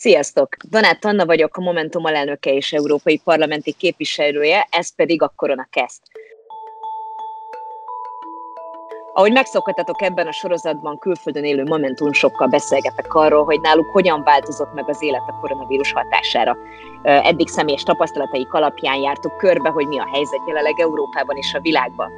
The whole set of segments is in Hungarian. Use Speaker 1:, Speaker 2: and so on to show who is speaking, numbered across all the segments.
Speaker 1: Sziasztok! Donát Anna vagyok, a Momentum alelnöke és európai parlamenti képviselője, ez pedig a Koronakest. Ahogy megszokhattatok ebben a sorozatban, külföldön élő Momentumsokkal beszélgetek arról, hogy náluk hogyan változott meg az élet a koronavírus hatására. Eddig személyes tapasztalataik alapján jártuk körbe, hogy mi a helyzet jelenleg Európában és a világban.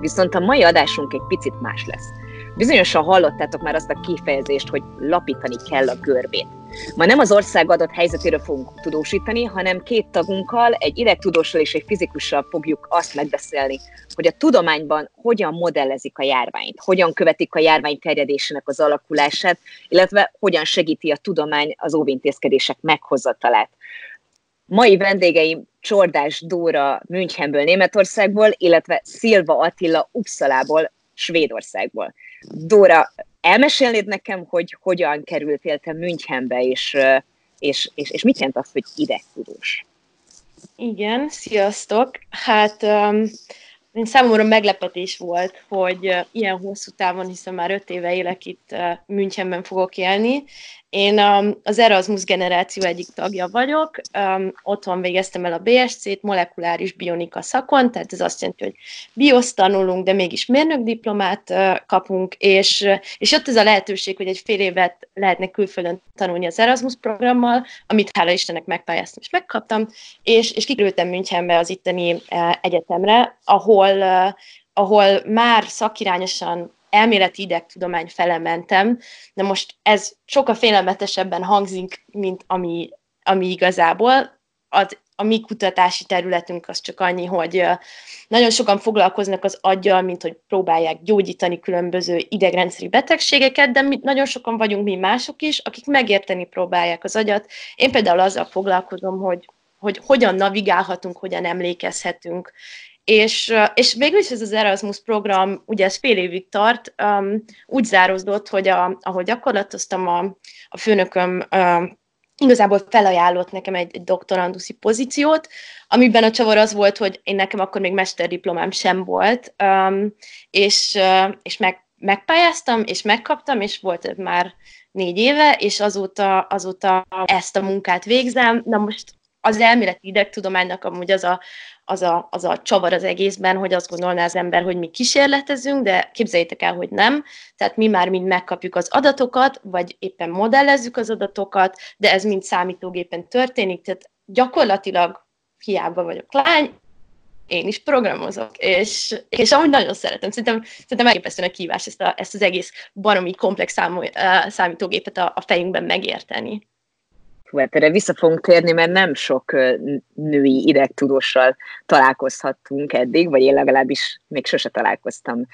Speaker 1: Viszont a mai adásunk egy picit más lesz. Bizonyosan hallottátok már azt a kifejezést, hogy lapítani kell a görbét. Ma nem az ország adott helyzetéről fogunk tudósítani, hanem két tagunkkal, egy idegtudóssal és egy fizikussal fogjuk azt megbeszélni, hogy a tudományban hogyan modellezik a járványt, hogyan követik a járvány terjedésének az alakulását, illetve hogyan segíti a tudomány az óvintézkedések meghozatalát. Mai vendégeim Csordás Dóra Münchenből, Németországból, illetve Szilva Attila Uppsalából, Svédországból. Dóra, elmesélnéd nekem, hogy hogyan kerültél te Münchenbe, és, és, és, és mit jelent az, hogy idegtudós?
Speaker 2: Igen, sziasztok! Hát um, számomra meglepetés volt, hogy ilyen hosszú távon, hiszen már öt éve élek itt Münchenben fogok élni, én um, az Erasmus generáció egyik tagja vagyok, um, otthon végeztem el a BSC-t, molekuláris bionika szakon, tehát ez azt jelenti, hogy biosz tanulunk, de mégis mérnökdiplomát uh, kapunk, és, uh, és ott ez a lehetőség, hogy egy fél évet lehetne külföldön tanulni az Erasmus programmal, amit hála Istennek megpályáztam és megkaptam, és, és kikerültem Münchenbe az itteni uh, egyetemre, ahol, ahol már szakirányosan elméleti idegtudomány fele mentem, de most ez sokkal félelmetesebben hangzik, mint ami, ami igazából. Az, a mi kutatási területünk az csak annyi, hogy nagyon sokan foglalkoznak az aggyal, mint hogy próbálják gyógyítani különböző idegrendszeri betegségeket, de mi, nagyon sokan vagyunk mi mások is, akik megérteni próbálják az agyat. Én például azzal foglalkozom, hogy, hogy hogyan navigálhatunk, hogyan emlékezhetünk, és, és végül is ez az Erasmus program, ugye ez fél évig tart, um, úgy záródott, hogy a, ahogy gyakorlatoztam, a, a főnököm um, igazából felajánlott nekem egy, egy doktoranduszi pozíciót, amiben a csavar az volt, hogy én nekem akkor még mesterdiplomám sem volt, um, és, uh, és meg, megpályáztam, és megkaptam, és volt már négy éve, és azóta, azóta ezt a munkát végzem. Na most az elméleti idegtudománynak amúgy az a, az a, az a csavar az egészben, hogy azt gondolná az ember, hogy mi kísérletezünk, de képzeljétek el, hogy nem. Tehát mi már mind megkapjuk az adatokat, vagy éppen modellezzük az adatokat, de ez mind számítógépen történik, tehát gyakorlatilag hiába vagyok lány, én is programozok, és, és amúgy nagyon szeretem. Szerintem, szerintem elképesztően kívás ezt, a, ezt az egész baromi komplex számú, számítógépet a, a fejünkben megérteni.
Speaker 1: Erre vissza fogunk térni, mert nem sok női idegtudóssal találkozhattunk eddig, vagy én legalábbis még sose találkoztam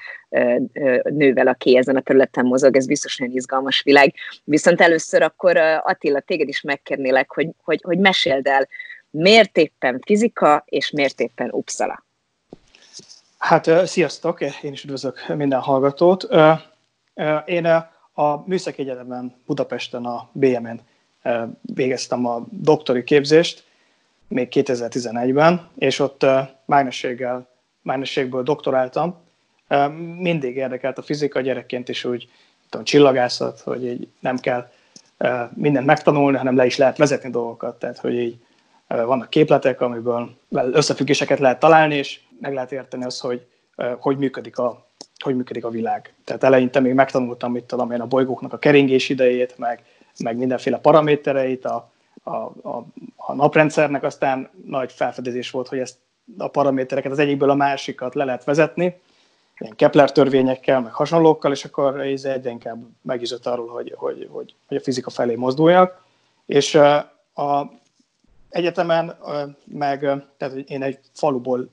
Speaker 1: nővel, aki ezen a területen mozog, ez biztos nagyon izgalmas világ. Viszont először akkor Attila, téged is megkérnélek, hogy, hogy, hogy meséld el, miért éppen fizika, és miért éppen Uppsala?
Speaker 3: Hát sziasztok, én is üdvözlök minden hallgatót. Én a Műszaki Egyetemen Budapesten a BM-en végeztem a doktori képzést, még 2011-ben, és ott mágnességgel, mágnességből doktoráltam. Mindig érdekelt a fizika, gyerekként is úgy, tudom, csillagászat, hogy így nem kell mindent megtanulni, hanem le is lehet vezetni dolgokat, tehát hogy így vannak képletek, amiből összefüggéseket lehet találni, és meg lehet érteni azt, hogy hogy működik a, hogy működik a világ. Tehát eleinte még megtanultam, mit tudom én, a bolygóknak a keringés idejét, meg meg mindenféle paramétereit a, a, a, a naprendszernek, aztán nagy felfedezés volt, hogy ezt a paramétereket az egyikből a másikat le lehet vezetni, ilyen Kepler törvényekkel, meg hasonlókkal, és akkor ez egyre inkább meggyőzött arról, hogy, hogy, hogy, hogy a fizika felé mozduljak. És a egyetemen, meg tehát én egy faluból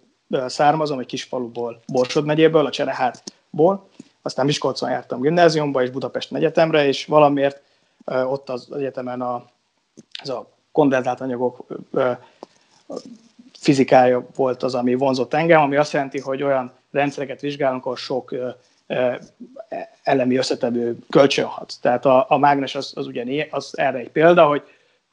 Speaker 3: származom, egy kis faluból, Borsod megyéből, a Cserehátból, aztán Miskolcon jártam gimnáziumba és Budapest egyetemre, és valamiért ott az egyetemen a, ez a kondenzált anyagok fizikája volt az, ami vonzott engem, ami azt jelenti, hogy olyan rendszereket vizsgálunk, ahol sok elemi összetevő kölcsönhat. Tehát a, a mágnes az, az ugyanígy, az erre egy példa, hogy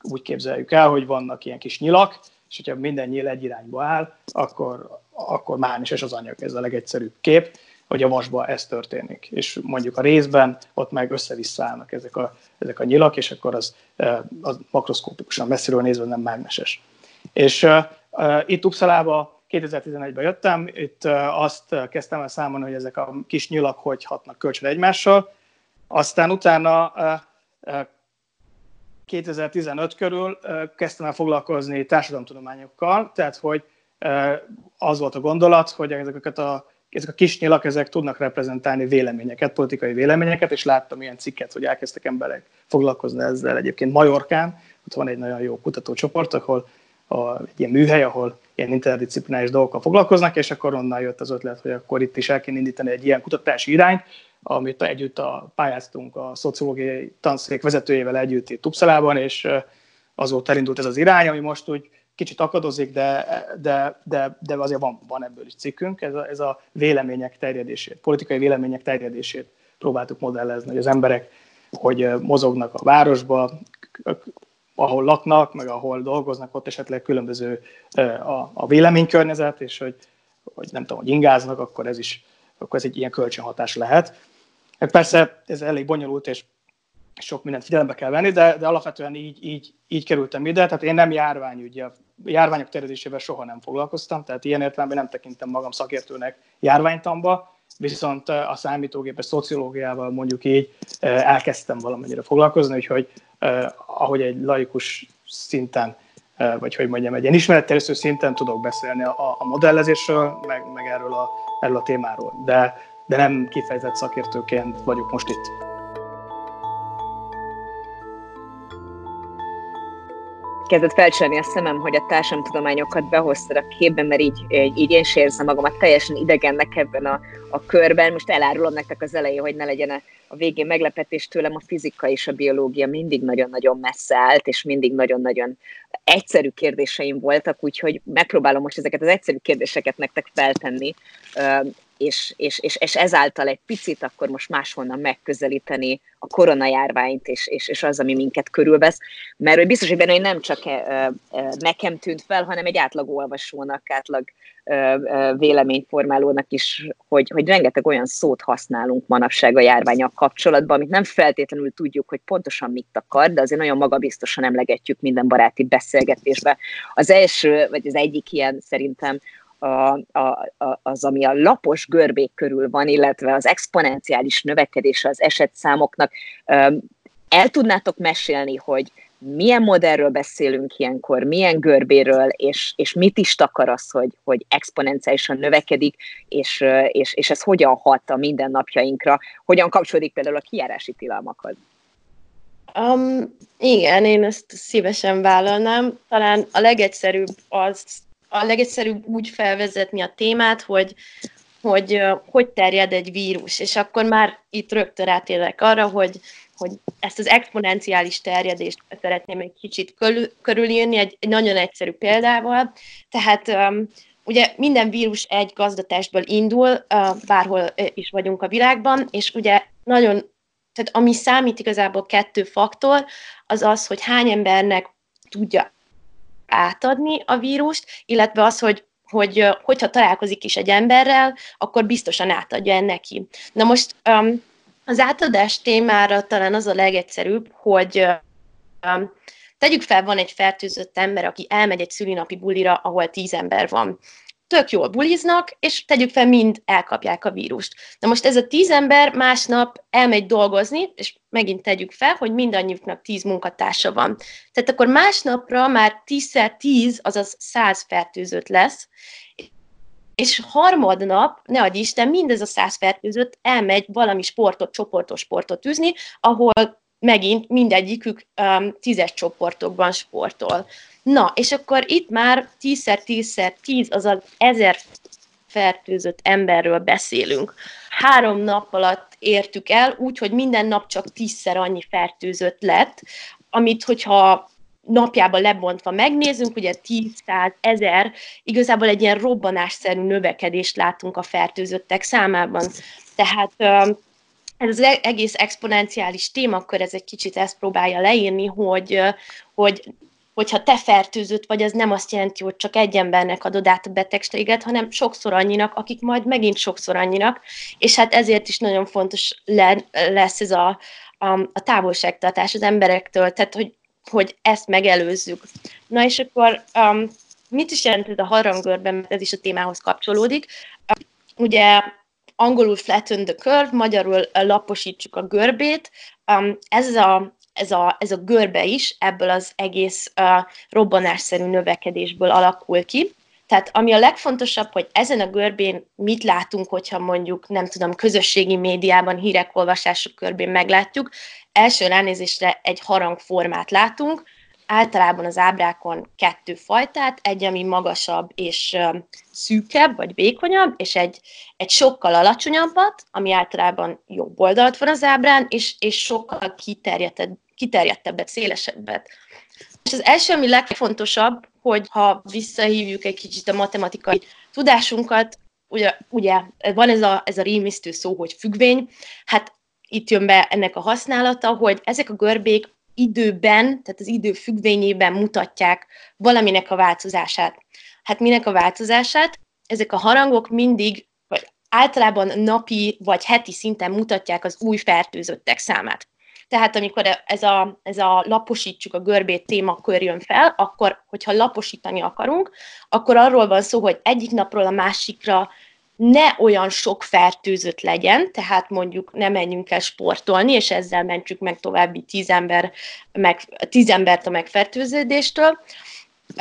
Speaker 3: úgy képzeljük el, hogy vannak ilyen kis nyilak, és hogyha minden nyíl egy irányba áll, akkor, akkor mágneses az anyag, ez a legegyszerűbb kép. Hogy a vasban ez történik. És mondjuk a részben ott meg össze-visszaállnak ezek a, ezek a nyilak, és akkor az, az makroszkópikusan messziről nézve nem mágneses. És uh, itt Uppsalába 2011-ben jöttem, itt uh, azt kezdtem el számolni, hogy ezek a kis nyilak hogy hatnak kölcsön egymással, aztán utána 2015 körül kezdtem el foglalkozni társadalomtudományokkal, tehát hogy az volt a gondolat, hogy ezeket a, ezek a kis nyilak ezek tudnak reprezentálni véleményeket, politikai véleményeket, és láttam ilyen cikket, hogy elkezdtek emberek foglalkozni ezzel. Egyébként Majorkán, ott van egy nagyon jó kutatócsoport, ahol a, egy ilyen műhely, ahol ilyen interdisziplináris dolgokkal foglalkoznak, és akkor onnan jött az ötlet, hogy akkor itt is el kéne indítani egy ilyen kutatási irányt, amit együtt a, pályáztunk a szociológiai tanszék vezetőjével együtt itt Uppsalában, és azóta elindult ez az irány, ami most úgy kicsit akadozik, de, de, de, de azért van, van ebből is cikkünk, ez a, ez a vélemények terjedését, politikai vélemények terjedését próbáltuk modellezni, hogy az emberek hogy mozognak a városba, ahol laknak, meg ahol dolgoznak, ott esetleg különböző a, a véleménykörnyezet, és hogy, hogy nem tudom, hogy ingáznak, akkor ez is akkor ez egy ilyen kölcsönhatás lehet. Hát persze ez elég bonyolult, és sok mindent figyelembe kell venni, de, de alapvetően így, így, így kerültem ide. Tehát én nem járványügyi, a járványok terjedésével soha nem foglalkoztam, tehát ilyen értelemben nem tekintem magam szakértőnek járványtamba, viszont a számítógépes szociológiával mondjuk így elkezdtem valamennyire foglalkozni, úgyhogy ahogy egy laikus szinten, vagy hogy mondjam, egy ilyen ismeretterjesztő szinten tudok beszélni a, a modellezésről, meg, meg erről, a, erről a témáról, de, de nem kifejezett szakértőként vagyok most itt.
Speaker 1: Kezdett felcselni a szemem, hogy a társadalomtudományokat behoztad a képbe, mert így, így én sem érzem magamat teljesen idegennek ebben a, a körben. Most elárulom nektek az elején, hogy ne legyen a, a végén meglepetés tőlem, a fizika és a biológia mindig nagyon-nagyon messze állt, és mindig nagyon-nagyon egyszerű kérdéseim voltak, úgyhogy megpróbálom most ezeket az egyszerű kérdéseket nektek feltenni, és, és, és, és ezáltal egy picit akkor most máshonnan megközelíteni a koronajárványt, és, és, és az, ami minket körülvesz. Mert hogy biztos, hogy benne, nem csak nekem tűnt fel, hanem egy átlag olvasónak, átlag véleményformálónak is, hogy, hogy rengeteg olyan szót használunk manapság a járványok kapcsolatban, amit nem feltétlenül tudjuk, hogy pontosan mit akar, de azért nagyon magabiztosan emlegetjük minden baráti beszélgetésbe. Az első, vagy az egyik ilyen szerintem a, a, az, ami a lapos görbék körül van, illetve az exponenciális növekedése az esetszámoknak. El tudnátok mesélni, hogy milyen modellről beszélünk ilyenkor, milyen görbéről, és, és mit is takar az, hogy, hogy exponenciálisan növekedik, és, és, és ez hogyan hat a mindennapjainkra, hogyan kapcsolódik például a kijárási tilalmakhoz?
Speaker 2: Um, igen, én ezt szívesen vállalnám. Talán a legegyszerűbb az a legegyszerűbb úgy felvezetni a témát, hogy hogy hogy terjed egy vírus, és akkor már itt rögtön rátérek arra, hogy, hogy ezt az exponenciális terjedést szeretném egy kicsit körül, körülírni egy, egy nagyon egyszerű példával. Tehát ugye minden vírus egy gazdatestből indul, bárhol is vagyunk a világban, és ugye nagyon, tehát ami számít igazából kettő faktor, az az, hogy hány embernek tudja átadni a vírust, illetve az, hogy hogy hogyha találkozik is egy emberrel, akkor biztosan átadja neki. Na most um, az átadás témára talán az a legegyszerűbb, hogy um, tegyük fel, van egy fertőzött ember, aki elmegy egy szülinapi bulira, ahol tíz ember van tök jól buliznak, és tegyük fel, mind elkapják a vírust. Na most ez a tíz ember másnap elmegy dolgozni, és megint tegyük fel, hogy mindannyiuknak tíz munkatársa van. Tehát akkor másnapra már tízszer tíz, azaz száz fertőzött lesz, és harmadnap, ne adj Isten, mindez a száz fertőzött elmegy valami sportot, csoportos sportot űzni, ahol megint mindegyikük um, tízes csoportokban sportol. Na, és akkor itt már 10x10x10, 10, azaz ezer fertőzött emberről beszélünk. Három nap alatt értük el, úgy, hogy minden nap csak tízszer annyi fertőzött lett, amit, hogyha napjában lebontva megnézünk, ugye 10, 100, 1000, igazából egy ilyen robbanásszerű növekedést látunk a fertőzöttek számában. Tehát ez az e-, egész exponenciális témakör, ez egy kicsit ezt próbálja leírni, hogy, hogy hogyha te fertőzött vagy, az nem azt jelenti, hogy csak egy embernek adod át a betegséget, hanem sokszor annyinak, akik majd megint sokszor annyinak, és hát ezért is nagyon fontos le, lesz ez a, a, a távolságtartás az emberektől, tehát hogy, hogy ezt megelőzzük. Na és akkor um, mit is jelent ez a harangörben, mert ez is a témához kapcsolódik. Ugye angolul flatten the curve, magyarul laposítsuk a görbét. Um, ez a ez a, ez a görbe is ebből az egész uh, robbanásszerű növekedésből alakul ki. Tehát ami a legfontosabb, hogy ezen a görbén mit látunk, hogyha mondjuk, nem tudom, közösségi médiában, hírek olvasások körbén meglátjuk. Első ránézésre egy harangformát látunk, általában az ábrákon kettő fajtát, egy, ami magasabb és szűkebb, vagy vékonyabb, és egy, egy sokkal alacsonyabbat, ami általában jobb oldalt van az ábrán, és, és sokkal kiterjedtebb, kiterjedtebbet, szélesebbet. És az első, ami legfontosabb, hogy ha visszahívjuk egy kicsit a matematikai tudásunkat, ugye, ugye van ez a, ez a rémisztő szó, hogy függvény, hát itt jön be ennek a használata, hogy ezek a görbék időben, tehát az idő függvényében mutatják valaminek a változását. Hát minek a változását? Ezek a harangok mindig, vagy általában napi vagy heti szinten mutatják az új fertőzöttek számát. Tehát amikor ez a, ez a laposítsuk a görbét témakör jön fel, akkor, hogyha laposítani akarunk, akkor arról van szó, hogy egyik napról a másikra ne olyan sok fertőzött legyen, tehát mondjuk ne menjünk el sportolni, és ezzel mentsük meg további tíz, ember, meg, tíz embert a megfertőződéstől.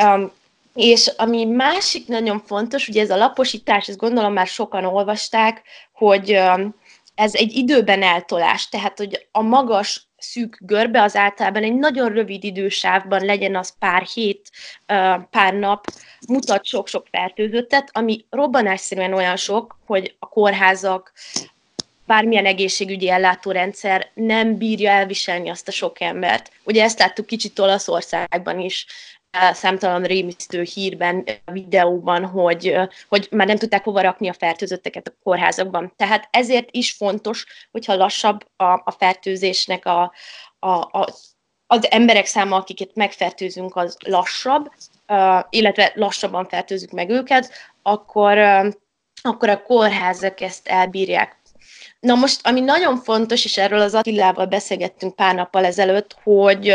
Speaker 2: Um, és ami másik nagyon fontos, ugye ez a laposítás, ezt gondolom már sokan olvasták, hogy um, ez egy időben eltolás, tehát hogy a magas szűk görbe az általában egy nagyon rövid idősávban legyen az pár hét, pár nap, mutat sok-sok fertőzöttet, ami robbanásszerűen olyan sok, hogy a kórházak, bármilyen egészségügyi ellátórendszer nem bírja elviselni azt a sok embert. Ugye ezt láttuk kicsit Olaszországban is, számtalan rémisztő hírben, videóban, hogy, hogy már nem tudták hova rakni a fertőzötteket a kórházakban. Tehát ezért is fontos, hogyha lassabb a, a fertőzésnek a, a, a, az emberek száma, akiket megfertőzünk, az lassabb, illetve lassabban fertőzzük meg őket, akkor, akkor a kórházak ezt elbírják. Na most, ami nagyon fontos, és erről az Attilával beszélgettünk pár nappal ezelőtt, hogy,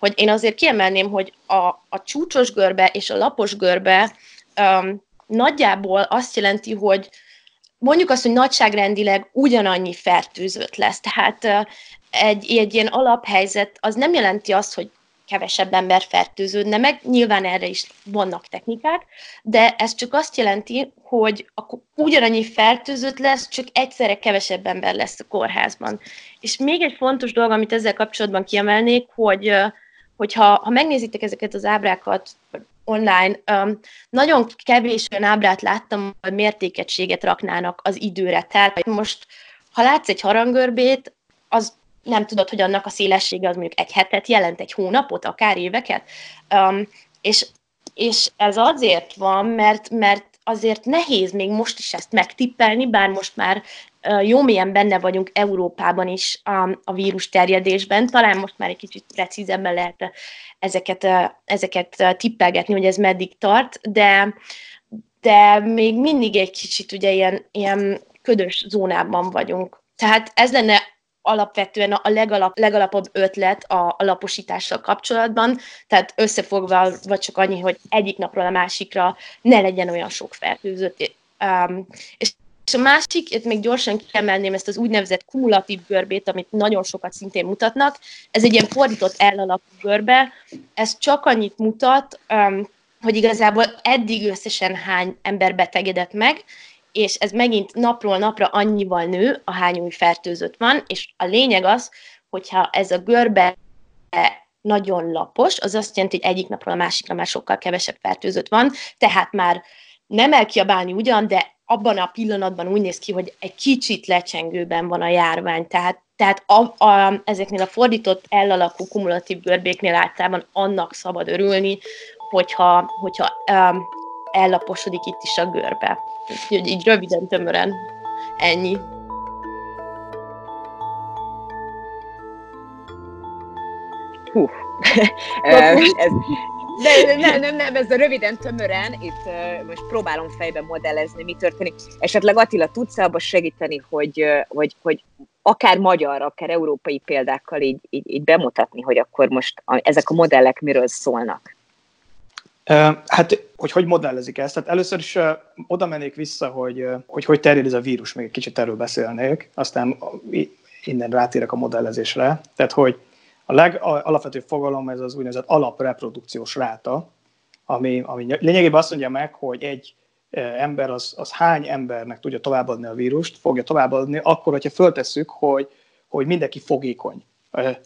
Speaker 2: hogy én azért kiemelném, hogy a, a csúcsos görbe és a lapos görbe um, nagyjából azt jelenti, hogy mondjuk azt, hogy nagyságrendileg ugyanannyi fertőzött lesz. Tehát egy, egy ilyen alaphelyzet az nem jelenti azt, hogy kevesebb ember fertőződne meg, nyilván erre is vannak technikák, de ez csak azt jelenti, hogy akkor ugyanannyi fertőzött lesz, csak egyszerre kevesebb ember lesz a kórházban. És még egy fontos dolog, amit ezzel kapcsolatban kiemelnék, hogy hogyha ha megnézitek ezeket az ábrákat online, um, nagyon kevés olyan ábrát láttam, hogy mértékegységet raknának az időre. Tehát most, ha látsz egy harangörbét, az nem tudod, hogy annak a szélessége az mondjuk egy hetet jelent, egy hónapot, akár éveket. Um, és, és ez azért van, mert, mert azért nehéz még most is ezt megtippelni, bár most már jó mélyen benne vagyunk Európában is a, a vírus terjedésben, talán most már egy kicsit precízebben lehet ezeket, ezeket tippelgetni, hogy ez meddig tart, de, de még mindig egy kicsit ugye ilyen, ilyen ködös zónában vagyunk. Tehát ez lenne alapvetően a legalap, legalapabb ötlet a, a laposítással kapcsolatban, tehát összefogva vagy csak annyi, hogy egyik napról a másikra ne legyen olyan sok fertőzött. Um, és és a másik, itt még gyorsan kiemelném ezt az úgynevezett kumulatív görbét, amit nagyon sokat szintén mutatnak. Ez egy ilyen fordított ellalapú görbe. Ez csak annyit mutat, um, hogy igazából eddig összesen hány ember betegedett meg, és ez megint napról napra annyival nő, a hány új fertőzött van, és a lényeg az, hogyha ez a görbe nagyon lapos, az azt jelenti, hogy egyik napról a másikra már sokkal kevesebb fertőzött van, tehát már nem elkiabálni ugyan, de abban a pillanatban úgy néz ki, hogy egy kicsit lecsengőben van a járvány, tehát, tehát a, a, ezeknél a fordított ellalakú kumulatív görbéknél általában annak szabad örülni, hogyha, hogyha um, ellaposodik itt is a görbe. Úgyhogy így röviden, tömören ennyi.
Speaker 1: Hú, ez, de nem, nem, nem, ez a röviden, tömören, itt uh, most próbálom fejben modellezni, mi történik. Esetleg Attila, tudsz abba segíteni, hogy, uh, hogy, hogy akár magyar, akár európai példákkal így, így, így bemutatni, hogy akkor most a, ezek a modellek miről szólnak?
Speaker 3: Hát, hogy hogy modellezik ezt? Tehát először is oda mennék vissza, hogy, hogy hogy terjed ez a vírus, még egy kicsit erről beszélnék, aztán innen rátérek a modellezésre. Tehát, hogy a legalapvetőbb fogalom ez az úgynevezett alapreprodukciós ráta, ami, ami lényegében azt mondja meg, hogy egy ember az, az hány embernek tudja továbbadni a vírust, fogja továbbadni, akkor, hogyha föltesszük, hogy, hogy mindenki fogékony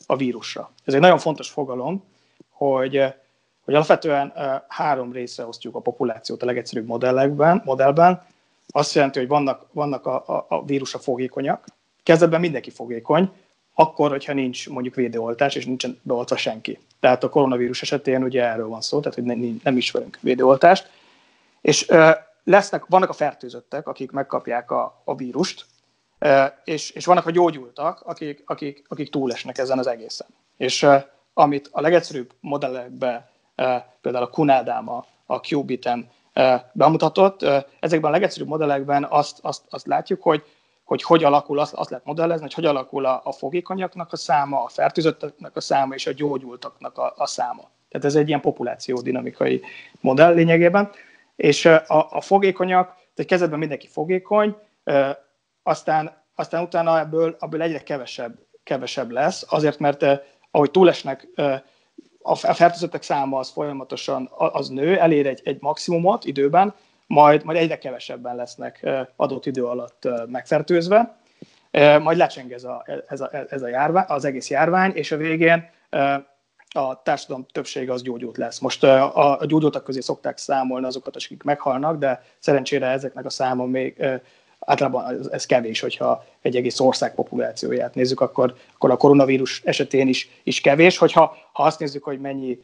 Speaker 3: a vírusra. Ez egy nagyon fontos fogalom, hogy, hogy alapvetően három részre osztjuk a populációt a legegyszerűbb modellekben, modellben. Azt jelenti, hogy vannak, vannak a, a, a vírusra fogékonyak, kezdetben mindenki fogékony, akkor, hogyha nincs mondjuk védőoltás, és nincsen beoltva senki. Tehát a koronavírus esetén ugye erről van szó, tehát hogy nem, nem ismerünk védőoltást. És ö, lesznek, vannak a fertőzöttek, akik megkapják a, a vírust, ö, és, és vannak a gyógyultak, akik, akik, akik túlesnek ezen az egészen. És ö, amit a legegyszerűbb modellekben, például a Kunádáma, a Qubiten bemutatott, ezekben a legegyszerűbb modellekben azt, azt, azt látjuk, hogy hogy hogy alakul, azt, azt lehet modellezni, hogy hogy alakul a, a fogékonyaknak a száma, a fertőzötteknek a száma és a gyógyultaknak a, a száma. Tehát ez egy ilyen populáció dinamikai modell lényegében. És a, a fogékonyak, tehát kezdetben mindenki fogékony, aztán, aztán utána ebből, ebből egyre kevesebb, kevesebb lesz, azért mert ahogy túlesnek, a fertőzöttek száma az folyamatosan az nő, elér egy, egy maximumot időben, majd, majd egyre kevesebben lesznek adott idő alatt megfertőzve, majd lecseng ez a, ez a, ez a járvány, az egész járvány, és a végén a társadalom többsége az gyógyult lesz. Most a, a gyógyultak közé szokták számolni azokat, akik meghalnak, de szerencsére ezeknek a száma még általában ez kevés, hogyha egy egész ország populációját nézzük, akkor, akkor a koronavírus esetén is, is kevés. Hogyha ha azt nézzük, hogy mennyi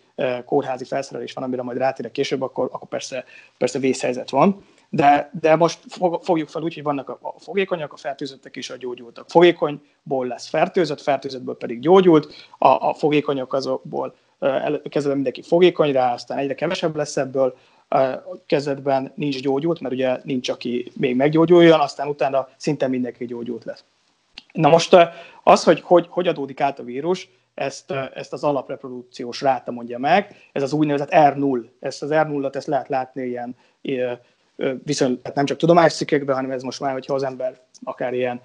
Speaker 3: kórházi felszerelés van, amire majd rátérek később, akkor, akkor persze, persze vészhelyzet van. De, de most fogjuk fel úgy, hogy vannak a fogékonyak, a fertőzöttek és a gyógyultak. Fogékonyból lesz fertőzött, fertőzöttből pedig gyógyult, a, a fogékonyak azokból kezdve mindenki fogékony rá, aztán egyre kevesebb lesz ebből, kezdetben nincs gyógyult, mert ugye nincs, aki még meggyógyuljon, aztán utána szinte mindenki gyógyult lesz. Na most az, hogy hogy, hogy adódik át a vírus, ezt, ezt az alapreprodukciós ráta mondja meg, ez az úgynevezett R0. Ezt az R0-at ezt lehet látni ilyen, viszont hát nem csak tudományos cikkekben, hanem ez most már, hogyha az ember akár ilyen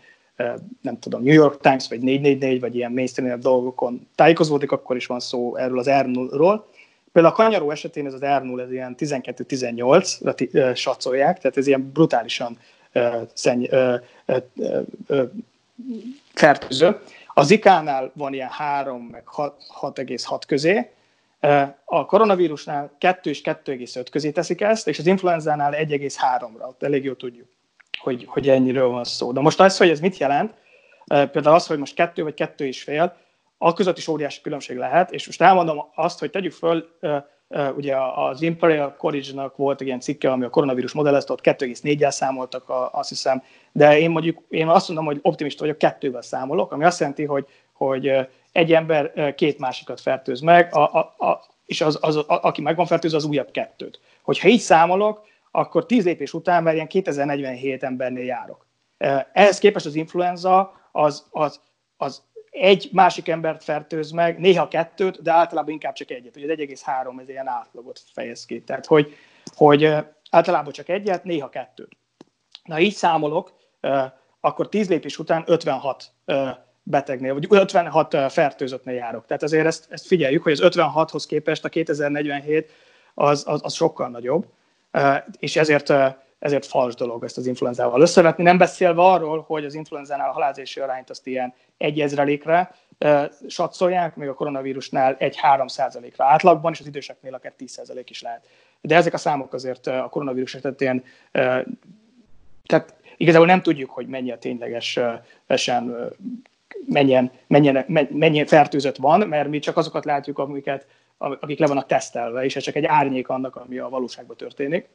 Speaker 3: nem tudom, New York Times, vagy 444, vagy ilyen mainstream dolgokon tájékozódik, akkor is van szó erről az R0-ról. Például a kanyaró esetén ez az R0, ez ilyen 12-18 satszolják, tehát ez ilyen brutálisan uh, szenny, uh, uh, fertőző. A Zikánál van ilyen 3 meg 6,6 közé, a koronavírusnál 2 és 2,5 közé teszik ezt, és az influenzánál 1,3-ra, ott elég jól tudjuk, hogy, hogy ennyiről van szó. De most az, hogy ez mit jelent, például az, hogy most 2 vagy 2 és fél, a között is óriási különbség lehet, és most elmondom azt, hogy tegyük föl, ugye az Imperial College-nak volt egy ilyen cikke, ami a koronavírus modellezte, ott 2,4-jel számoltak, azt hiszem, de én mondjuk, én azt mondom, hogy optimista vagyok, kettővel számolok, ami azt jelenti, hogy, hogy egy ember két másikat fertőz meg, a, a, a, és az, az, a, aki meg van fertőzve, az újabb kettőt. Hogyha így számolok, akkor tíz lépés után már ilyen 2047 embernél járok. Ehhez képest az influenza az, az, az egy másik embert fertőz meg, néha kettőt, de általában inkább csak egyet. Ugye 1,3 ez ilyen átlagot fejez ki. Tehát, hogy, hogy általában csak egyet, néha kettőt. Na így számolok, akkor 10 lépés után 56 betegnél, vagy 56 fertőzöttnél járok. Tehát azért ezt, ezt figyeljük, hogy az 56-hoz képest a 2047 az, az, az sokkal nagyobb, és ezért ezért fals dolog ezt az influenzával összevetni. Nem beszélve arról, hogy az influenzánál a halálzési arányt azt ilyen egy ezrelékre satszolják, még a koronavírusnál egy 3 százalékra átlagban, és az időseknél akár 10 százalék is lehet. De ezek a számok azért a koronavírus esetén, tehát igazából nem tudjuk, hogy mennyi a ténylegesen mennyien, mennyien, mennyien fertőzött van, mert mi csak azokat látjuk, amiket, akik le vannak tesztelve, és ez csak egy árnyék annak, ami a valóságban történik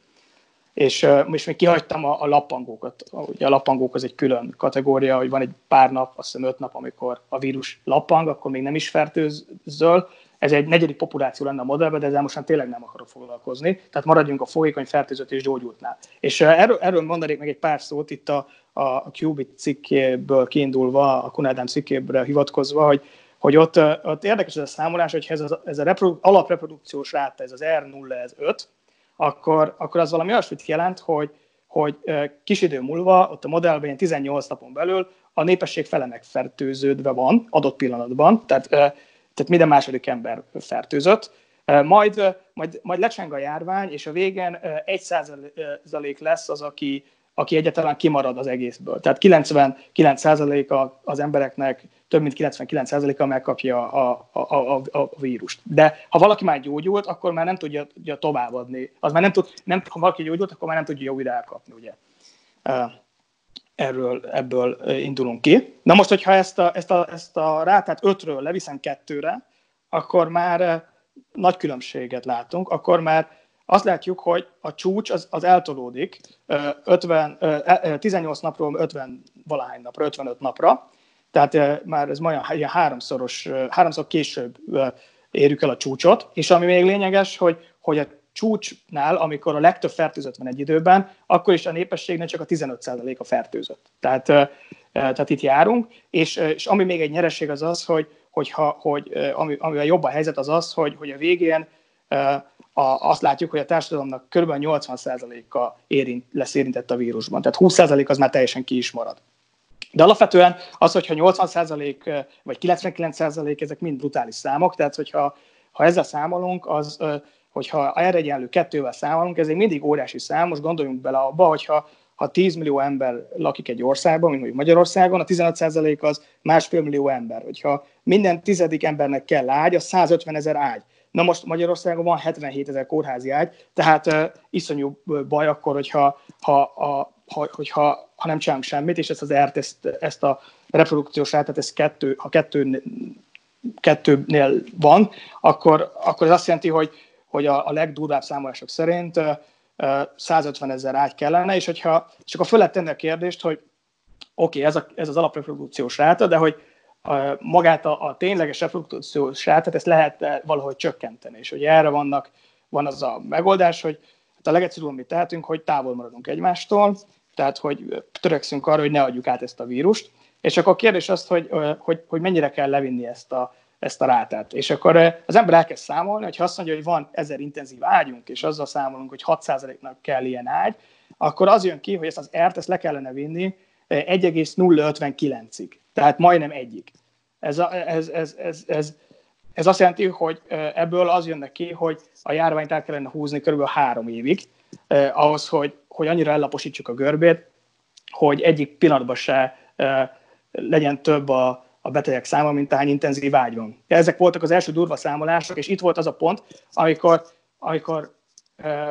Speaker 3: és most még kihagytam a, a lappangókat. Ugye a lappangók az egy külön kategória, hogy van egy pár nap, azt hiszem öt nap, amikor a vírus lappang, akkor még nem is fertőzöl, ez egy negyedik populáció lenne a modellben, de ezzel most már tényleg nem akarok foglalkozni. Tehát maradjunk a folyékony fertőzött és gyógyultnál. És erről, erről mondanék meg egy pár szót itt a, a Qubit cikkéből kiindulva, a Kunádám cikkéből hivatkozva, hogy, hogy ott, ott érdekes ez a számolás, hogy ez, a, ez a reprodu, alapreprodukciós ráta, ez az R0, ez 5, akkor, akkor az valami olyasmit jelent, hogy, hogy kis idő múlva, ott a modellben 18 napon belül a népesség fele megfertőződve van adott pillanatban, tehát, tehát minden második ember fertőzött, majd, majd, majd lecseng a járvány, és a végén 1% lesz az, aki, aki egyáltalán kimarad az egészből. Tehát 99%-a az embereknek, több mint 99%-a megkapja a, a, a, a, vírust. De ha valaki már gyógyult, akkor már nem tudja, tudja továbbadni. Az már nem tud, nem, ha valaki gyógyult, akkor már nem tudja újra elkapni, ugye. Erről, ebből indulunk ki. Na most, hogyha ezt a, ezt a, ezt a rátát 5-ről leviszem 2-re, akkor már nagy különbséget látunk, akkor már azt látjuk, hogy a csúcs az, az eltolódik 50, 18 napról 50 valahány napra, 55 napra, tehát már ez majd ilyen háromszoros, háromszor később érjük el a csúcsot, és ami még lényeges, hogy, hogy a csúcsnál, amikor a legtöbb fertőzött van egy időben, akkor is a népességnek csak a 15% a fertőzött. Tehát, tehát itt járunk, és, és ami még egy nyereség az az, hogy, hogyha, hogy ami, amivel jobb a helyzet az az, hogy, hogy a végén a, azt látjuk, hogy a társadalomnak kb. 80%-a érint, lesz érintett a vírusban. Tehát 20% az már teljesen ki is marad. De alapvetően az, hogyha 80% vagy 99% ezek mind brutális számok, tehát hogyha ha ezzel számolunk, az, hogyha erre egyenlő kettővel számolunk, ez egy mindig óriási szám, most gondoljunk bele abba, hogyha ha 10 millió ember lakik egy országban, mint mondjuk Magyarországon, a 15% az másfél millió ember. Hogyha minden tizedik embernek kell ágy, az 150 ezer ágy. Na most Magyarországon van 77 ezer kórházi ágy, tehát uh, iszonyú baj akkor, hogyha ha, a, ha, hogyha, ha nem csinálunk semmit, és ezt az ERT, ezt, ezt a reprodukciós rátát, ez kettő, ha kettő, kettőnél van, akkor, akkor ez azt jelenti, hogy, hogy a, a legdurvább számolások szerint uh, 150 ezer ágy kellene, és hogyha csak a föl lehet tenni a kérdést, hogy oké, okay, ez, a, ez az alapreprodukciós ráta, de hogy a, magát a, a tényleges reprodukciós rátát, ezt lehet eh, valahogy csökkenteni. És hogy erre vannak, van az a megoldás, hogy hát a legegyszerűbb, amit tehetünk, hogy távol maradunk egymástól, tehát hogy törekszünk arra, hogy ne adjuk át ezt a vírust. És akkor a kérdés az, hogy, hogy, hogy mennyire kell levinni ezt a, ezt a rátát. És akkor az ember elkezd számolni, hogy ha azt mondja, hogy van ezer intenzív ágyunk, és azzal számolunk, hogy 6%-nak kell ilyen ágy, akkor az jön ki, hogy ezt az ERT ezt le kellene vinni 1,059-ig tehát majdnem egyik. Ez, a, ez, ez, ez, ez, ez azt jelenti, hogy ebből az jönne ki, hogy a járványt el kellene húzni kb. három évig, eh, ahhoz, hogy, hogy annyira ellaposítsuk a görbét, hogy egyik pillanatban se eh, legyen több a, a betegek száma, mint ahány intenzív ágy van. Ezek voltak az első durva számolások, és itt volt az a pont, amikor, amikor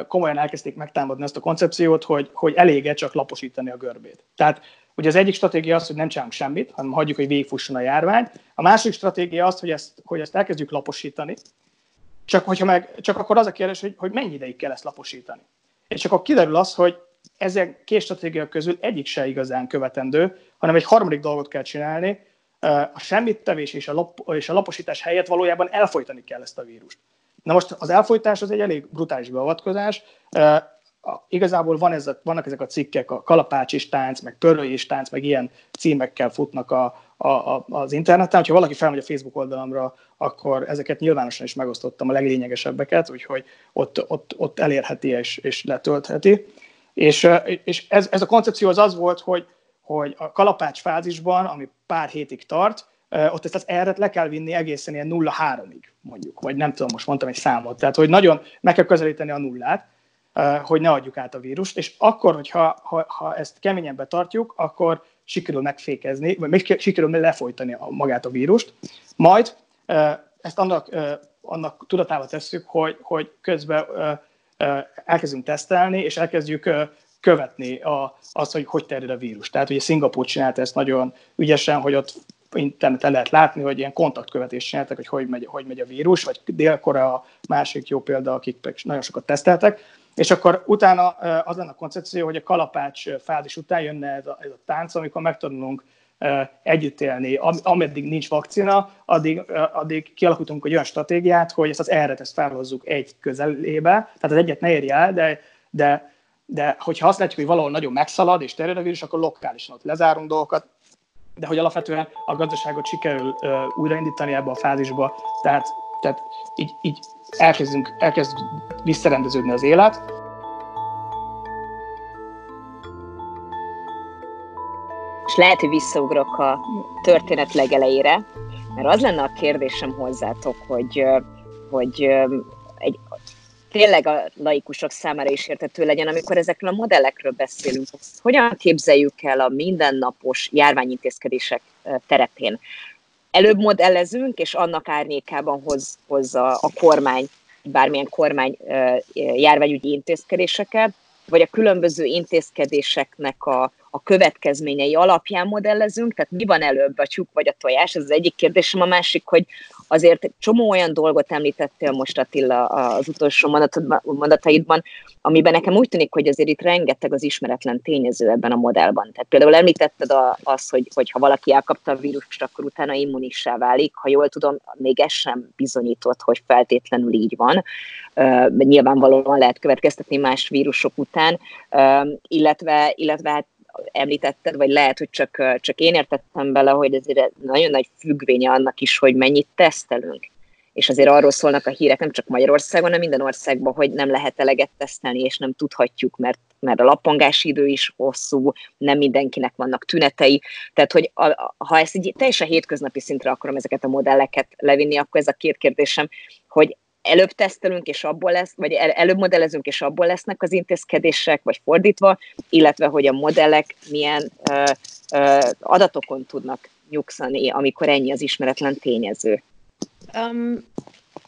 Speaker 3: komolyan elkezdték megtámadni ezt a koncepciót, hogy, hogy elége csak laposítani a görbét. Tehát Ugye az egyik stratégia az, hogy nem csinálunk semmit, hanem hagyjuk, hogy végigfusson a járvány. A másik stratégia az, hogy ezt, hogy ezt elkezdjük laposítani. Csak, hogyha meg, csak akkor az a kérdés, hogy, hogy mennyi ideig kell ezt laposítani. És akkor kiderül az, hogy ezek két stratégia közül egyik se igazán követendő, hanem egy harmadik dolgot kell csinálni, a semmit tevés és a, lap, és a laposítás helyett valójában elfolytani kell ezt a vírust. Na most az elfolytás az egy elég brutális beavatkozás, a, igazából van ez a, vannak ezek a cikkek, a kalapács is tánc, meg pörői is tánc, meg ilyen címekkel futnak a, a, a, az interneten. Ha valaki felmegy a Facebook oldalamra, akkor ezeket nyilvánosan is megosztottam a leglényegesebbeket, úgyhogy ott, ott, ott elérheti és, és letöltheti. És, és ez, ez a koncepció az az volt, hogy, hogy a kalapács fázisban, ami pár hétig tart, ott ezt az erret le kell vinni egészen ilyen 0-3-ig, mondjuk, vagy nem tudom, most mondtam egy számot. Tehát, hogy nagyon meg kell közelíteni a nullát, hogy ne adjuk át a vírust, és akkor, hogyha ha, ha ezt keményen betartjuk, akkor sikerül megfékezni, vagy még sikerül lefolytani a, magát a vírust. Majd ezt annak, annak tudatába tesszük, hogy, hogy közben elkezdünk tesztelni, és elkezdjük követni a, azt, hogy hogy terjed a vírus. Tehát ugye Szingapúr csinálta ezt nagyon ügyesen, hogy ott interneten lehet látni, hogy ilyen kontaktkövetést csináltak, hogy hogy megy, hogy megy a vírus, vagy Dél-Korea másik jó példa, akik nagyon sokat teszteltek. És akkor utána az lenne a koncepció, hogy a kalapács fázis után jönne ez a, ez a tánc, amikor megtanulunk együtt élni. Ameddig nincs vakcina, addig, addig kialakítunk egy olyan stratégiát, hogy ezt az erre ezt felhozzuk egy közelébe, tehát az egyet ne érje el, de, de, de hogyha azt látjuk, hogy valahol nagyon megszalad és terjed a vírus, akkor lokálisan ott lezárunk dolgokat, de hogy alapvetően a gazdaságot sikerül újraindítani ebbe a fázisba, tehát, tehát így, így elkezdünk, elkezd visszarendeződni az élet,
Speaker 1: és lehet, hogy visszaugrok a történet legelejére, mert az lenne a kérdésem hozzátok, hogy, hogy egy, tényleg a laikusok számára is értető legyen, amikor ezekről a modellekről beszélünk. Ezt hogyan képzeljük el a mindennapos járványintézkedések terepén? Előbb modellezünk, és annak árnyékában hoz, hozza a kormány, bármilyen kormány járványügyi intézkedéseket, vagy a különböző intézkedéseknek a, a következményei alapján modellezünk, tehát mi van előbb, a tyúk vagy a tojás, ez az egyik kérdésem, a másik, hogy azért csomó olyan dolgot említettél most Attila az utolsó mondataidban, amiben nekem úgy tűnik, hogy azért itt rengeteg az ismeretlen tényező ebben a modellban. Tehát például említetted azt, hogy, hogy ha valaki elkapta a vírust, akkor utána immunissá válik. Ha jól tudom, még ez sem bizonyított, hogy feltétlenül így van. Nyilvánvalóan lehet következtetni más vírusok után, illetve, illetve hát említetted, vagy lehet, hogy csak, csak én értettem bele, hogy ezért nagyon nagy függvénye annak is, hogy mennyit tesztelünk. És azért arról szólnak a hírek nem csak Magyarországon, hanem minden országban, hogy nem lehet eleget tesztelni, és nem tudhatjuk, mert, mert a lappangási idő is hosszú, nem mindenkinek vannak tünetei. Tehát, hogy a, ha ezt egy teljesen hétköznapi szintre akarom ezeket a modelleket levinni, akkor ez a két kérdésem, hogy előbb tesztelünk, és abból lesz, vagy előbb modellezünk, és abból lesznek az intézkedések, vagy fordítva, illetve hogy a modellek milyen ö, ö, adatokon tudnak nyugszani, amikor ennyi az ismeretlen tényező.
Speaker 2: Um,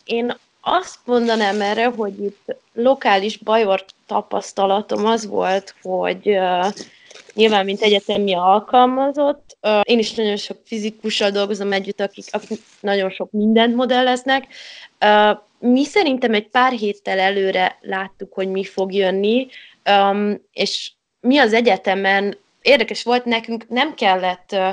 Speaker 2: én azt mondanám erre, hogy itt lokális bajor tapasztalatom az volt, hogy uh, nyilván, mint egyetemi alkalmazott, uh, én is nagyon sok fizikussal dolgozom együtt, akik, akik nagyon sok mindent modelleznek, uh, mi szerintem egy pár héttel előre láttuk, hogy mi fog jönni, um, és mi az egyetemen, érdekes volt nekünk, nem kellett, uh,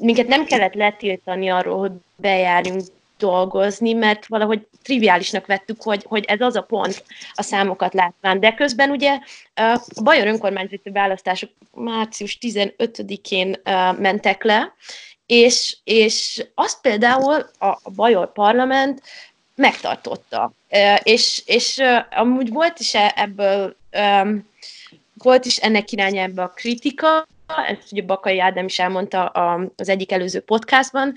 Speaker 2: minket nem kellett letiltani arról, hogy bejárjunk dolgozni, mert valahogy triviálisnak vettük, hogy, hogy ez az a pont a számokat látván. De közben ugye a Bajor önkormányzati választások március 15-én mentek le, és, és azt például a Bajor parlament megtartotta. És, és amúgy volt is e, ebből, volt is ennek irányába a kritika, ezt ugye Bakai Ádám is elmondta az egyik előző podcastban,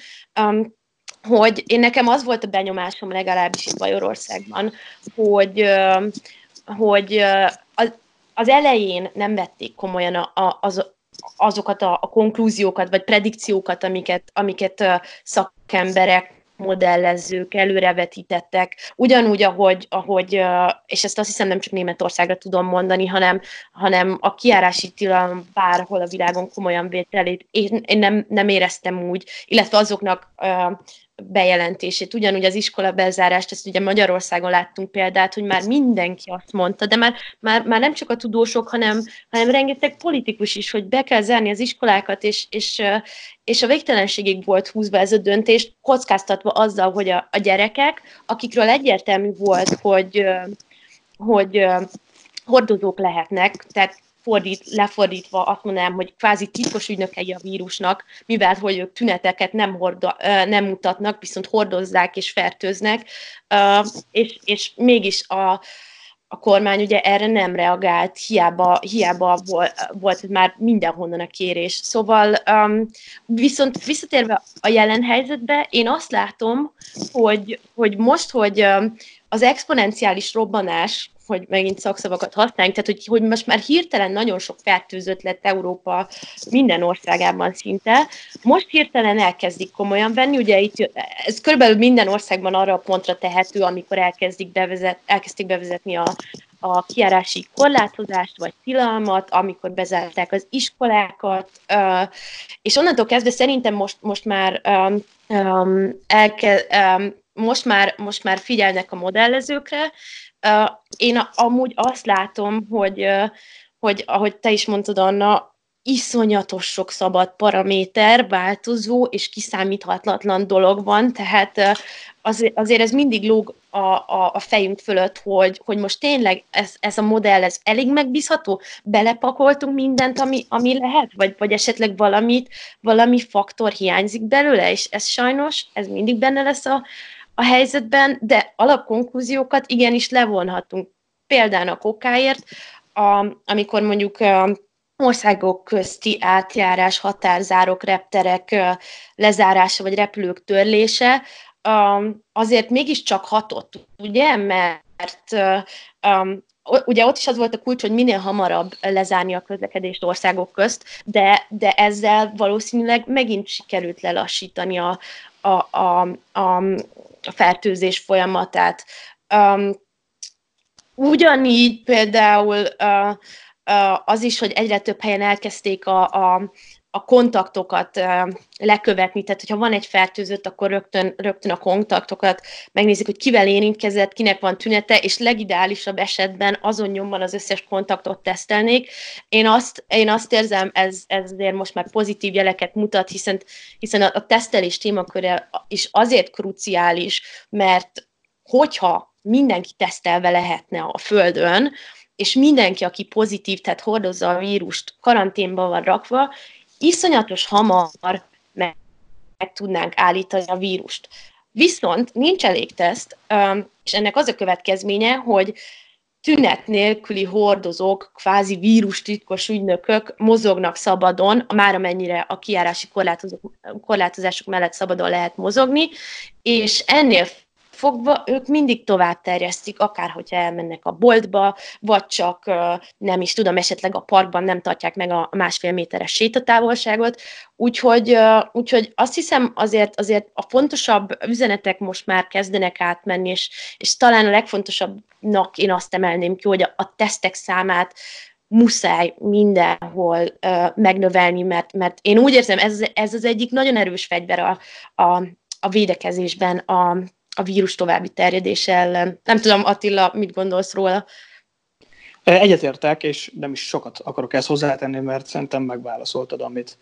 Speaker 2: hogy én nekem az volt a benyomásom legalábbis itt Bajorországban, hogy, hogy az, elején nem vették komolyan a, az, azokat a, a konklúziókat, vagy predikciókat, amiket, amiket szakemberek modellezők előrevetítettek, ugyanúgy, ahogy, ahogy, és ezt azt hiszem nem csak Németországra tudom mondani, hanem, hanem a kiárási tilalom bárhol a világon komolyan vételét én, én nem, nem éreztem úgy, illetve azoknak bejelentését. Ugyanúgy az iskola bezárást, ezt ugye Magyarországon láttunk példát, hogy már mindenki azt mondta, de már, már, már nem csak a tudósok, hanem, hanem rengeteg politikus is, hogy be kell zárni az iskolákat, és, és, és a végtelenségig volt húzva ez a döntés, kockáztatva azzal, hogy a, a gyerekek, akikről egyértelmű volt, hogy, hogy hordozók lehetnek, tehát fordít, lefordítva azt mondanám, hogy kvázi titkos ügynökei a vírusnak, mivel hogy ők tüneteket nem, horda, nem mutatnak, viszont hordozzák és fertőznek, és, és mégis a, a kormány ugye erre nem reagált, hiába, hiába volt, volt már mindenhonnan a kérés. Szóval um, viszont visszatérve a jelen helyzetbe, én azt látom, hogy, hogy most, hogy um, az exponenciális robbanás hogy megint szakszavakat használjunk, tehát hogy, hogy most már hirtelen nagyon sok fertőzött lett Európa minden országában szinte. Most hirtelen elkezdik komolyan venni, ugye itt ez körülbelül minden országban arra a pontra tehető, amikor elkezdik bevezet, elkezdték bevezetni a, a kiárási korlátozást vagy tilalmat, amikor bezárták az iskolákat, és onnantól kezdve szerintem most, most már elke, most már, most már figyelnek a modellezőkre, én amúgy azt látom, hogy, hogy ahogy te is mondtad, Anna, iszonyatos sok szabad paraméter, változó és kiszámíthatatlan dolog van, tehát azért ez mindig lóg a, a, a fejünk fölött, hogy, hogy most tényleg ez, ez a modell ez elég megbízható, belepakoltunk mindent, ami, ami lehet, vagy, vagy esetleg valamit, valami faktor hiányzik belőle, és ez sajnos, ez mindig benne lesz a, a helyzetben, de alapkonklúziókat igenis levonhatunk. Például a kokáért, a, amikor mondjuk országok közti átjárás, határzárok, repterek lezárása, vagy repülők törlése, azért mégiscsak hatott, ugye, mert ugye ott is az volt a kulcs, hogy minél hamarabb lezárni a közlekedést országok közt, de, de ezzel valószínűleg megint sikerült lelassítani a, a, a, a, a fertőzés folyamatát. Um, ugyanígy például uh, az is, hogy egyre több helyen elkezdték a, a, a kontaktokat lekövetni, tehát hogyha van egy fertőzött, akkor rögtön, rögtön a kontaktokat megnézik, hogy kivel érintkezett, kinek van tünete, és legideálisabb esetben azon nyomban az összes kontaktot tesztelnék. Én azt, én azt érzem, ez, ez azért most már pozitív jeleket mutat, hiszen, hiszen a, a tesztelés témaköre is azért kruciális, mert hogyha mindenki tesztelve lehetne a Földön, és mindenki, aki pozitív, tehát hordozza a vírust, karanténban van rakva, iszonyatos hamar meg, meg tudnánk állítani a vírust. Viszont nincs elég teszt, és ennek az a következménye, hogy tünet nélküli hordozók, kvázi vírus titkos ügynökök mozognak szabadon, már amennyire a kiárási korlátozások mellett szabadon lehet mozogni, és ennél fogva ők mindig tovább terjesztik, akár hogyha elmennek a boltba, vagy csak nem is tudom, esetleg a parkban nem tartják meg a másfél méteres sétatávolságot, úgyhogy, úgyhogy azt hiszem azért, azért a fontosabb üzenetek most már kezdenek átmenni, és, és talán a legfontosabbnak én azt emelném ki, hogy a, a tesztek számát muszáj mindenhol uh, megnövelni, mert, mert én úgy érzem, ez, ez az egyik nagyon erős fegyver a, a, a védekezésben, a, a vírus további terjedése ellen. Nem tudom, Attila, mit gondolsz róla?
Speaker 3: Egyetértek, és nem is sokat akarok ezt hozzátenni, mert szerintem megválaszoltad, amit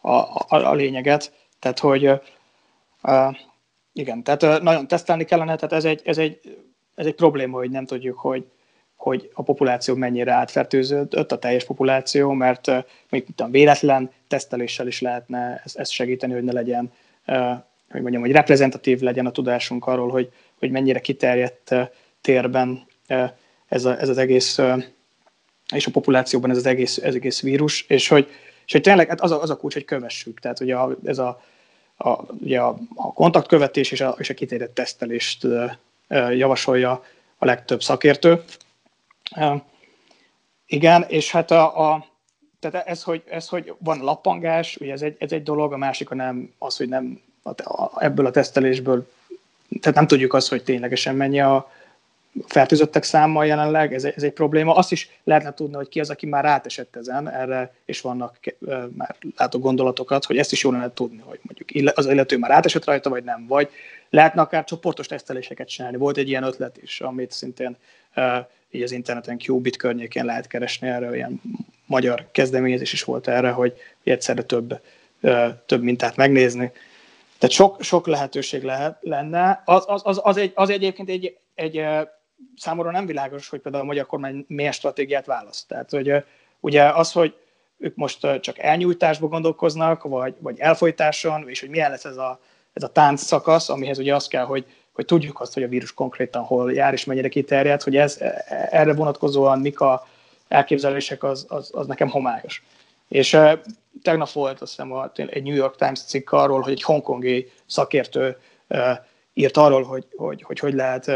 Speaker 3: a, a, a lényeget. Tehát, hogy uh, igen, tehát nagyon tesztelni kellene, tehát ez egy, ez, egy, ez egy probléma, hogy nem tudjuk, hogy, hogy a populáció mennyire átfertőződött, a teljes populáció, mert még a véletlen teszteléssel is lehetne ezt, ezt segíteni, hogy ne legyen hogy mondjam, hogy reprezentatív legyen a tudásunk arról, hogy, hogy mennyire kiterjedt térben ez, a, ez az egész, és a populációban ez az egész, ez egész vírus, és hogy, és hogy tényleg hát az, a, az a kulcs, hogy kövessük. Tehát ugye a, ez a, a, ugye a, a kontaktkövetés és a, és a kitérett tesztelést javasolja a legtöbb szakértő. Igen, és hát a, a tehát ez hogy, ez, hogy van lappangás, ugye ez egy, ez egy dolog, a másik a nem az, hogy nem ebből a tesztelésből, tehát nem tudjuk azt, hogy ténylegesen mennyi a fertőzöttek száma jelenleg, ez ez egy probléma. Azt is lehetne tudni, hogy ki az, aki már átesett ezen, erre és vannak már látok gondolatokat, hogy ezt is jól lenne tudni, hogy mondjuk az illető már átesett rajta, vagy nem, vagy lehetne akár csoportos teszteléseket csinálni. Volt egy ilyen ötlet is, amit szintén így az interneten Qubit környékén lehet keresni erre, ilyen magyar kezdeményezés is volt erre, hogy egyszerre több, több mintát megnézni. Tehát sok, sok lehetőség lehet, lenne. Az, az, az, az, egy, az egyébként egy, egy, számomra nem világos, hogy például a magyar kormány milyen stratégiát választ. Tehát, hogy ugye az, hogy ők most csak elnyújtásba gondolkoznak, vagy, vagy elfolytáson, és hogy milyen lesz ez a, ez a tánc szakasz, amihez ugye az kell, hogy, hogy tudjuk azt, hogy a vírus konkrétan hol jár, és mennyire kiterjed, hogy ez, e, erre vonatkozóan mik a elképzelések, az, az, az nekem homályos. És tegnap volt azt hiszem a, egy New York Times cikk arról, hogy egy hongkongi szakértő írt arról, hogy hogy, hogy, hogy lehet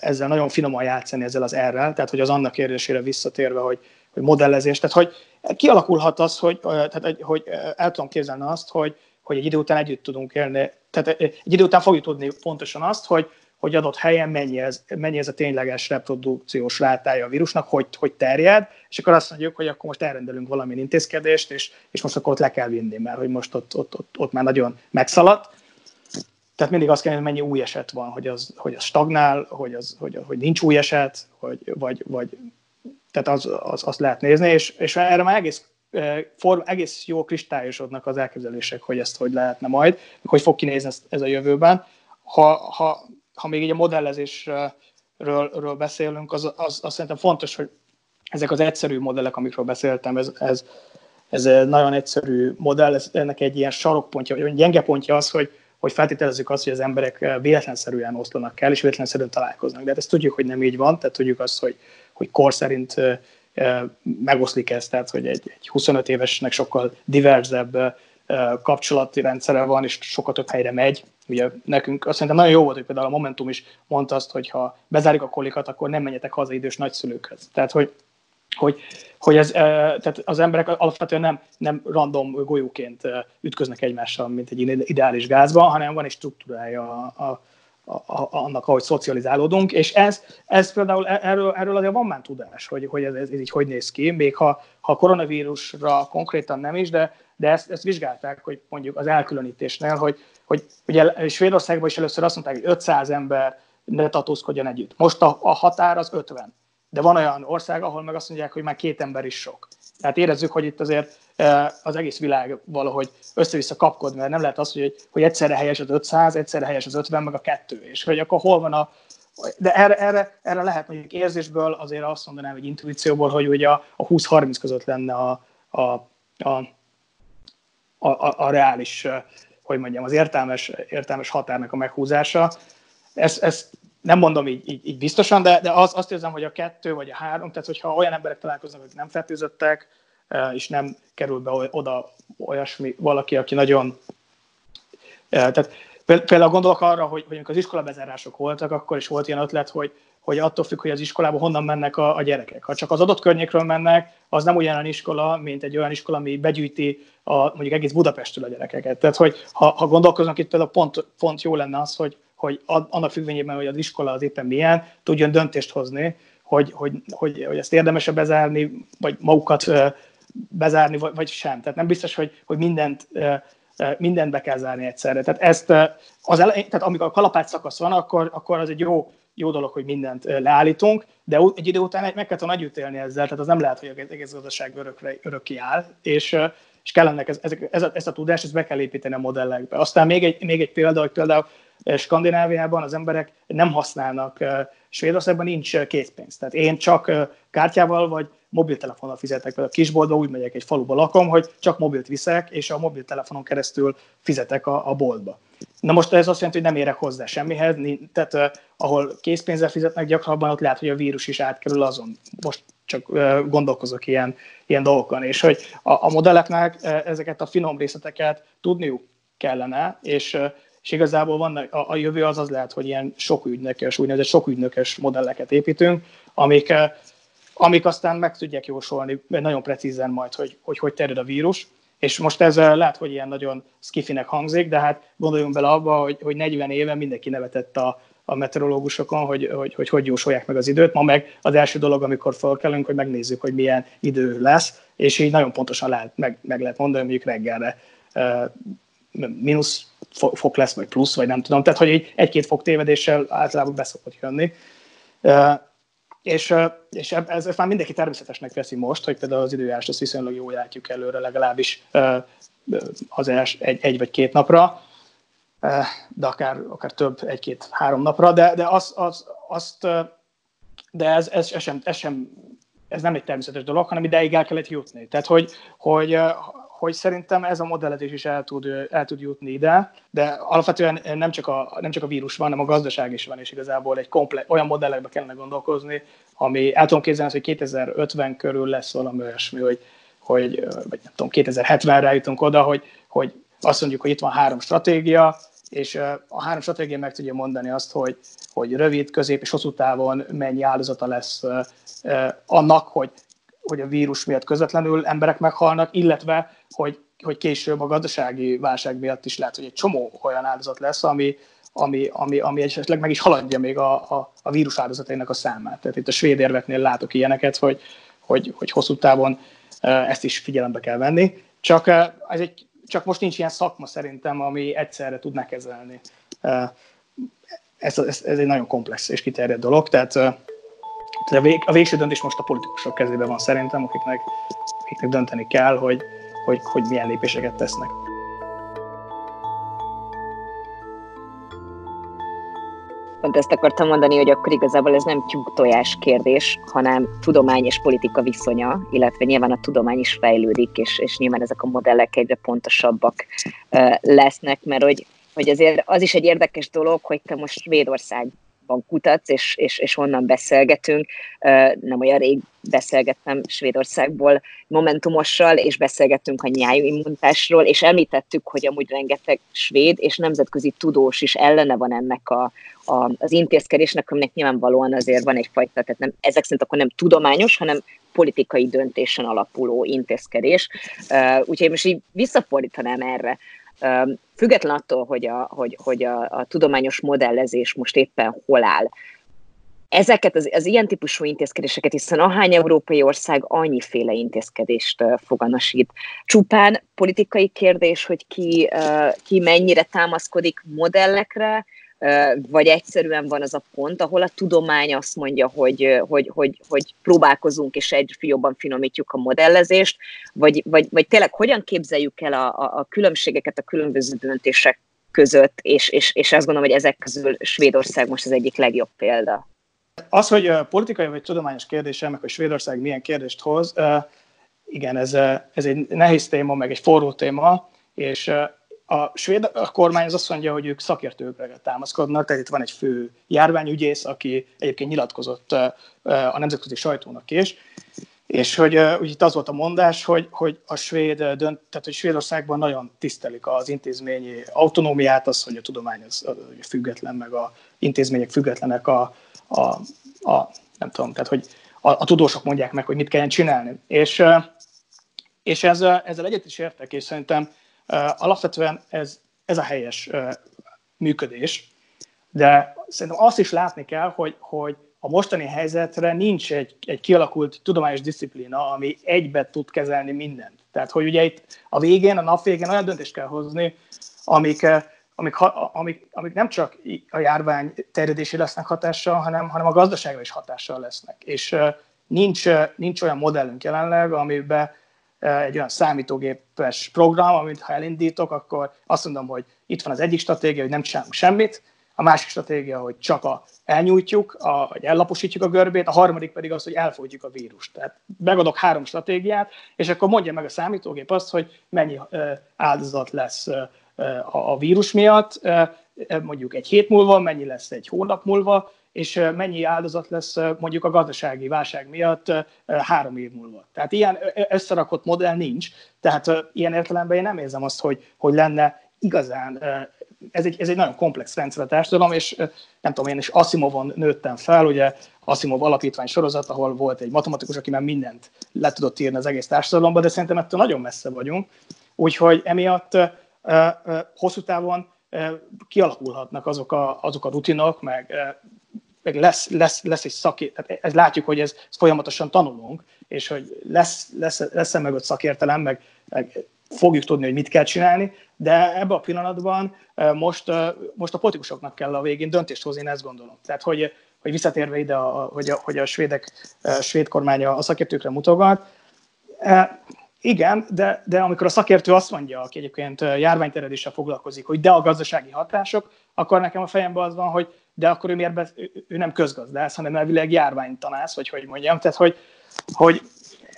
Speaker 3: ezzel nagyon finoman játszani ezzel az errel, tehát hogy az annak kérdésére visszatérve, hogy, hogy modellezés, tehát hogy kialakulhat az, hogy, tehát, hogy el tudom képzelni azt, hogy, hogy egy idő után együtt tudunk élni, tehát egy idő után fogjuk tudni pontosan azt, hogy hogy adott helyen mennyi ez, mennyi ez a tényleges reprodukciós rátája a vírusnak, hogy, hogy terjed, és akkor azt mondjuk, hogy akkor most elrendelünk valami intézkedést, és, és most akkor ott le kell vinni, mert hogy most ott, ott, ott, ott már nagyon megszaladt. Tehát mindig azt kell, hogy mennyi új eset van, hogy az, hogy az stagnál, hogy, az, hogy, hogy nincs új eset, hogy, vagy, vagy tehát az, az, azt lehet nézni, és, és erre már egész form, egész jó kristályosodnak az elképzelések, hogy ezt hogy lehetne majd, hogy fog kinézni ez, ez a jövőben. Ha, ha, ha még így a modellezésről ről beszélünk, az, az, az szerintem fontos, hogy ezek az egyszerű modellek, amikről beszéltem, ez, ez, ez nagyon egyszerű modell, ez, ennek egy ilyen sarokpontja, vagy gyenge pontja az, hogy, hogy feltételezzük azt, hogy az emberek véletlenszerűen oszlanak el, és véletlenszerűen találkoznak. De hát ezt tudjuk, hogy nem így van, tehát tudjuk azt, hogy, hogy kor szerint megoszlik ez, tehát hogy egy, egy 25 évesnek sokkal diverzebb kapcsolati rendszere van, és sokkal több helyre megy. Ugye nekünk azt szerintem nagyon jó volt, hogy például a Momentum is mondta azt, hogy ha bezárjuk a kolikat, akkor nem menjetek haza idős nagyszülőkhöz. Tehát, hogy, hogy, hogy ez, tehát az emberek alapvetően nem, nem random golyóként ütköznek egymással, mint egy ideális gázban, hanem van egy struktúrája a, a, a, annak, ahogy szocializálódunk, és ez, ez például e, erről, erről azért van már tudás, hogy, hogy ez, ez így hogy néz ki, még ha, ha koronavírusra konkrétan nem is, de, de ezt, ezt vizsgálták, hogy mondjuk az elkülönítésnél, hogy, hogy ugye Svédországban is először azt mondták, hogy 500 ember ne tartózkodjon együtt. Most a, a határ az 50. De van olyan ország, ahol meg azt mondják, hogy már két ember is sok. Tehát érezzük, hogy itt azért az egész világ valahogy össze-vissza kapkod, mert nem lehet az, hogy, hogy egyszerre helyes az 500, egyszerre helyes az 50, meg a kettő, és hogy akkor hol van a... De erre, erre, erre lehet mondjuk érzésből azért azt mondanám, hogy intuícióból, hogy ugye a, a 20-30 között lenne a, a, a, a, a, reális, hogy mondjam, az értelmes, értelmes határnak a meghúzása. Ezt, ezt nem mondom így, így, így biztosan, de, de az, azt érzem, hogy a kettő vagy a három, tehát hogyha olyan emberek találkoznak, akik nem fertőzöttek, és nem kerül be oda olyasmi valaki, aki nagyon... Tehát például gondolok arra, hogy, hogy amikor az iskola bezárások voltak, akkor is volt ilyen ötlet, hogy, hogy attól függ, hogy az iskolába honnan mennek a, a gyerekek. Ha csak az adott környékről mennek, az nem ugyanolyan iskola, mint egy olyan iskola, ami begyűjti a, mondjuk egész Budapestről a gyerekeket. Tehát, hogy ha, ha gondolkozunk itt például pont, pont jó lenne az, hogy, hogy annak függvényében, hogy az iskola az éppen milyen, tudjon döntést hozni, hogy, hogy, hogy, hogy ezt érdemesebb bezárni, vagy magukat bezárni, vagy, vagy sem. Tehát nem biztos, hogy, hogy mindent, mindent be kell zárni egyszerre. Tehát, ezt az elején, tehát amikor a kalapács szakasz van, akkor, akkor az egy jó, jó dolog, hogy mindent leállítunk, de egy idő után meg kell együtt élni ezzel, tehát az nem lehet, hogy az egész gazdaság örökre, örökké áll, és, és kellene ez, ez, ez, a, ezt a tudást, ezt be kell építeni a modellekbe. Aztán még egy, még egy példa, hogy például Skandináviában az emberek nem használnak, Svédországban nincs készpénz. Tehát én csak kártyával vagy mobiltelefonnal fizetek. Például a kisboltba úgy megyek, egy faluba lakom, hogy csak mobilt viszek, és a mobiltelefonon keresztül fizetek a, a boltba. Na most ez azt jelenti, hogy nem érek hozzá semmihez, tehát ahol készpénzzel fizetnek gyakrabban, ott lehet, hogy a vírus is átkerül azon. Most csak gondolkozok ilyen, ilyen dolgokon, és hogy a, a modelleknek ezeket a finom részleteket tudniuk kellene, és és igazából van, a, a jövő az az lehet, hogy ilyen sok ügynökös, úgynevezett sok ügynökös modelleket építünk, amik amik aztán meg tudják jósolni nagyon precízen majd, hogy hogy, hogy terjed a vírus. És most ez eh, lehet, hogy ilyen nagyon skifinek hangzik, de hát gondoljunk bele abba, hogy, hogy 40 éve mindenki nevetett a, a meteorológusokon, hogy, hogy, hogy hogy jósolják meg az időt. Ma meg az első dolog, amikor felkelünk, hogy megnézzük, hogy milyen idő lesz, és így nagyon pontosan lehet, meg, meg lehet mondani, mondjuk reggelre uh, mínusz fok lesz, vagy plusz, vagy nem tudom. Tehát, hogy egy-két fok tévedéssel általában beszokott jönni. És, és ez, ez már mindenki természetesnek veszi most, hogy például az időjárás azt viszonylag jól látjuk előre, legalábbis az els, egy, egy vagy két napra, de akár, akár több, egy-két-három napra, de, de az, az, azt, de ez, ez, ez, sem, ez, sem, ez nem egy természetes dolog, hanem ideig el kellett jutni. Tehát, hogy, hogy hogy szerintem ez a modellezés is el tud, el tud jutni ide, de alapvetően nem csak, a, nem csak a vírus van, hanem a gazdaság is van, és igazából egy komple- olyan modellekbe kellene gondolkozni, ami el tudom képzelni, hogy 2050 körül lesz valami olyasmi, hogy, hogy vagy nem tudom, 2070-re jutunk oda, hogy, hogy azt mondjuk, hogy itt van három stratégia, és a három stratégia meg tudja mondani azt, hogy, hogy rövid, közép és hosszú távon mennyi áldozata lesz annak, hogy hogy a vírus miatt közvetlenül emberek meghalnak, illetve hogy, hogy később a gazdasági válság miatt is lehet, hogy egy csomó olyan áldozat lesz, ami, ami, ami, ami esetleg meg is haladja még a, a, a vírus áldozatainak a számát. Tehát itt a svéd érveknél látok ilyeneket, hogy, hogy, hogy hosszú távon ezt is figyelembe kell venni. Csak, ez egy, csak most nincs ilyen szakma szerintem, ami egyszerre tudná kezelni. Ez, ez, ez egy nagyon komplex és kiterjedt dolog, tehát a, vég, a végső döntés most a politikusok kezében van szerintem, akiknek, akiknek dönteni kell, hogy, hogy, hogy milyen lépéseket tesznek.
Speaker 1: Pont ezt akartam mondani, hogy akkor igazából ez nem tyúk-tojás kérdés, hanem tudomány és politika viszonya, illetve nyilván a tudomány is fejlődik, és, és nyilván ezek a modellek egyre pontosabbak lesznek, mert hogy, hogy azért az is egy érdekes dolog, hogy te most Svédország Svédországban kutatsz, és, és, és onnan beszélgetünk. Nem olyan rég beszélgettem Svédországból Momentumossal, és beszélgettünk a nyájimmunitásról, és említettük, hogy amúgy rengeteg svéd és nemzetközi tudós is ellene van ennek a, a, az intézkedésnek, aminek nyilvánvalóan azért van egyfajta, tehát nem, ezek szerint akkor nem tudományos, hanem politikai döntésen alapuló intézkedés. Úgyhogy most így visszafordítanám erre Független attól, hogy a, hogy, hogy a, a tudományos modellezés most éppen hol áll, ezeket az, az ilyen típusú intézkedéseket, hiszen ahány európai ország annyiféle intézkedést foganasít. Csupán politikai kérdés, hogy ki, ki mennyire támaszkodik modellekre, vagy egyszerűen van az a pont, ahol a tudomány azt mondja, hogy, hogy, hogy, hogy próbálkozunk és egy jobban finomítjuk a modellezést, vagy, vagy, vagy tényleg hogyan képzeljük el a, a, a különbségeket a különböző döntések között, és, és, és azt gondolom, hogy ezek közül Svédország most az egyik legjobb példa.
Speaker 3: Az, hogy politikai vagy tudományos kérdése, meg hogy Svédország milyen kérdést hoz, igen, ez, ez egy nehéz téma, meg egy forró téma, és a svéd a kormány az azt mondja, hogy ők szakértőkre támaszkodnak, tehát itt van egy fő járványügyész, aki egyébként nyilatkozott a nemzetközi sajtónak is, és hogy uh, itt az volt a mondás, hogy, hogy a svéd dönt, tehát hogy Svédországban nagyon tisztelik az intézményi autonómiát, az, hogy a tudomány az, az független, meg a intézmények függetlenek a, a, a nem tudom, tehát hogy a, a tudósok mondják meg, hogy mit kelljen csinálni. És, és ezzel, ezzel egyet is értek, és szerintem Alapvetően ez, ez a helyes működés, de szerintem azt is látni kell, hogy, hogy a mostani helyzetre nincs egy, egy kialakult tudományos disziplína, ami egybe tud kezelni mindent. Tehát, hogy ugye itt a végén, a nap végén olyan döntést kell hozni, amik, amik, amik, amik nem csak a járvány terjedési lesznek hatással, hanem, hanem a gazdaságra is hatással lesznek. És nincs, nincs olyan modellünk jelenleg, amiben egy olyan számítógépes program, amit ha elindítok, akkor azt mondom, hogy itt van az egyik stratégia, hogy nem csinálunk semmit, a másik stratégia, hogy csak a, elnyújtjuk, a, vagy ellaposítjuk a görbét, a harmadik pedig az, hogy elfogyjuk a vírust. Tehát megadok három stratégiát, és akkor mondja meg a számítógép azt, hogy mennyi áldozat lesz a vírus miatt, mondjuk egy hét múlva, mennyi lesz egy hónap múlva, és mennyi áldozat lesz mondjuk a gazdasági válság miatt három év múlva. Tehát ilyen összerakott modell nincs, tehát ilyen értelemben én nem érzem azt, hogy, hogy lenne igazán, ez egy, ez egy nagyon komplex rendszer a társadalom, és nem tudom, én is Asimovon nőttem fel, ugye Asimov alapítvány sorozat, ahol volt egy matematikus, aki már mindent le tudott írni az egész társadalomba, de szerintem ettől nagyon messze vagyunk, úgyhogy emiatt hosszú távon kialakulhatnak azok a, azok a rutinok, meg meg lesz, lesz, lesz egy szakért, tehát ez látjuk, hogy ez, ez folyamatosan tanulunk, és hogy lesz, lesz, lesz meg ott szakértelem, meg, meg fogjuk tudni, hogy mit kell csinálni, de ebben a pillanatban most, most a politikusoknak kell a végén döntést hozni, én ezt gondolom. Tehát, hogy, hogy visszatérve ide, a, hogy, a, hogy a svédek, a svéd kormánya a szakértőkre mutogat, igen, de, de amikor a szakértő azt mondja, aki egyébként járványterjedéssel foglalkozik, hogy de a gazdasági hatások, akkor nekem a fejemben az van, hogy de akkor ő miért be, ő nem közgazdász, hanem elvileg járványtanász, vagy hogy mondjam. Tehát, hogy, hogy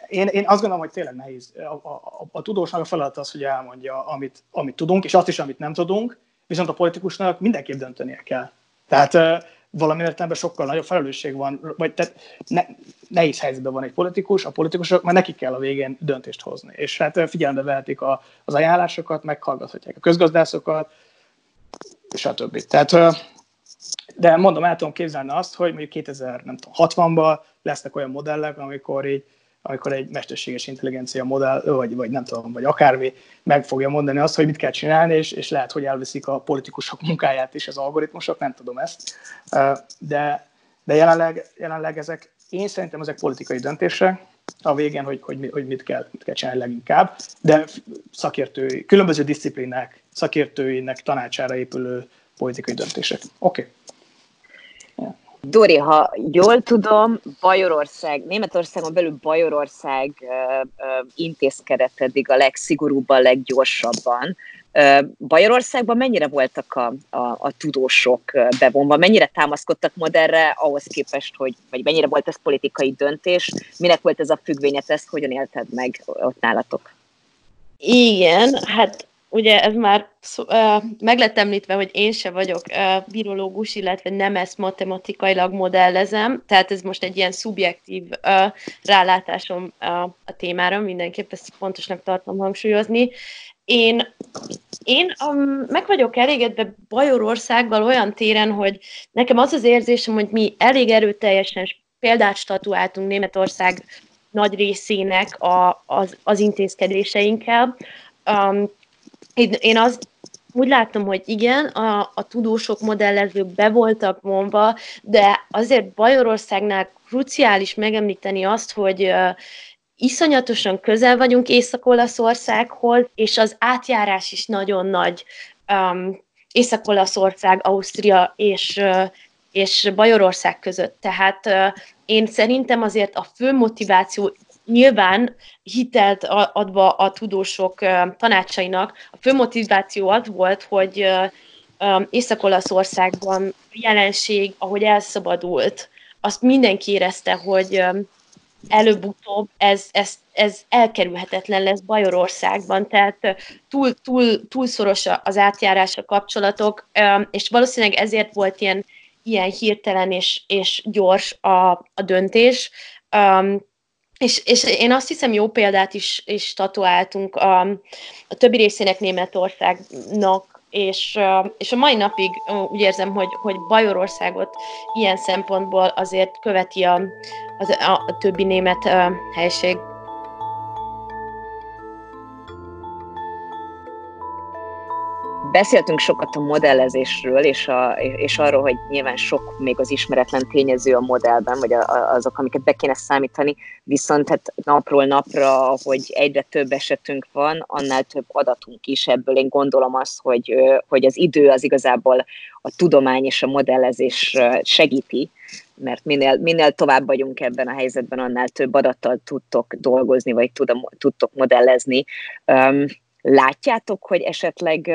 Speaker 3: én, én azt gondolom, hogy tényleg nehéz. A, a, a tudósnak a feladat az, hogy elmondja, amit, amit tudunk, és azt is, amit nem tudunk, viszont a politikusnak mindenképp döntenie kell. Tehát uh, valami értelemben sokkal nagyobb felelősség van, vagy tehát ne, nehéz helyzetben van egy politikus, a politikusok, mert nekik kell a végén döntést hozni. És hát figyelembe vehetik a, az ajánlásokat, meghallgathatják a közgazdászokat, többi. Tehát uh, de mondom, el tudom képzelni azt, hogy mondjuk 2060-ban lesznek olyan modellek, amikor így amikor egy mesterséges intelligencia modell, vagy, vagy nem tudom, vagy akármi meg fogja mondani azt, hogy mit kell csinálni, és, és lehet, hogy elveszik a politikusok munkáját is az algoritmusok, nem tudom ezt. De, de jelenleg, jelenleg ezek, én szerintem ezek politikai döntések, a végén, hogy, hogy, hogy mit, kell, mit kell csinálni leginkább, de szakértői, különböző disziplinák szakértőinek tanácsára épülő politikai döntések. Oké. Okay.
Speaker 1: Dori, ha jól tudom, Bajorország, Németországon belül Bajorország intézkedett eddig a legszigorúbban, leggyorsabban. Uh, Bajorországban mennyire voltak a, a, a tudósok bevonva, mennyire támaszkodtak modellre ahhoz képest, hogy, vagy mennyire volt ez politikai döntés, minek volt ez a függvényet, ezt hogyan élted meg ott nálatok?
Speaker 2: Igen, hát ugye ez már szó, uh, meg lett említve, hogy én se vagyok uh, virológus, illetve nem ezt matematikailag modellezem, tehát ez most egy ilyen szubjektív uh, rálátásom uh, a témára, mindenképp ezt fontosnak tartom hangsúlyozni. Én, én um, meg vagyok elégedve Bajorországgal olyan téren, hogy nekem az az érzésem, hogy mi elég erőteljesen példát statuáltunk Németország nagy részének a, az, az intézkedéseinkkel. Um, én, én azt úgy látom, hogy igen, a, a tudósok, modellezők be voltak vonva, de azért Bajorországnál kruciális megemlíteni azt, hogy uh, iszonyatosan közel vagyunk Észak-Olaszországhoz, és az átjárás is nagyon nagy um, Észak-Olaszország, Ausztria és, uh, és Bajorország között. Tehát uh, én szerintem azért a fő motiváció nyilván hitelt adva a tudósok tanácsainak, a fő motiváció az volt, hogy Észak-Olaszországban jelenség, ahogy elszabadult, azt mindenki érezte, hogy előbb-utóbb ez, ez, ez elkerülhetetlen lesz Bajorországban, tehát túl, túl, túl szoros az átjárás a kapcsolatok, és valószínűleg ezért volt ilyen, ilyen hirtelen és, és gyors a, a döntés. És, és én azt hiszem, jó példát is, is tatuáltunk a, a többi részének Németországnak, és, és a mai napig úgy érzem, hogy, hogy Bajorországot ilyen szempontból azért követi a, a, a többi német helység.
Speaker 1: Beszéltünk sokat a modellezésről, és, a, és arról, hogy nyilván sok még az ismeretlen tényező a modellben, vagy a, a, azok, amiket be kéne számítani, viszont hát napról napra, hogy egyre több esetünk van, annál több adatunk is ebből. Én gondolom azt, hogy, hogy az idő az igazából a tudomány és a modellezés segíti, mert minél, minél tovább vagyunk ebben a helyzetben, annál több adattal tudtok dolgozni, vagy tudom, tudtok modellezni. Um, látjátok, hogy esetleg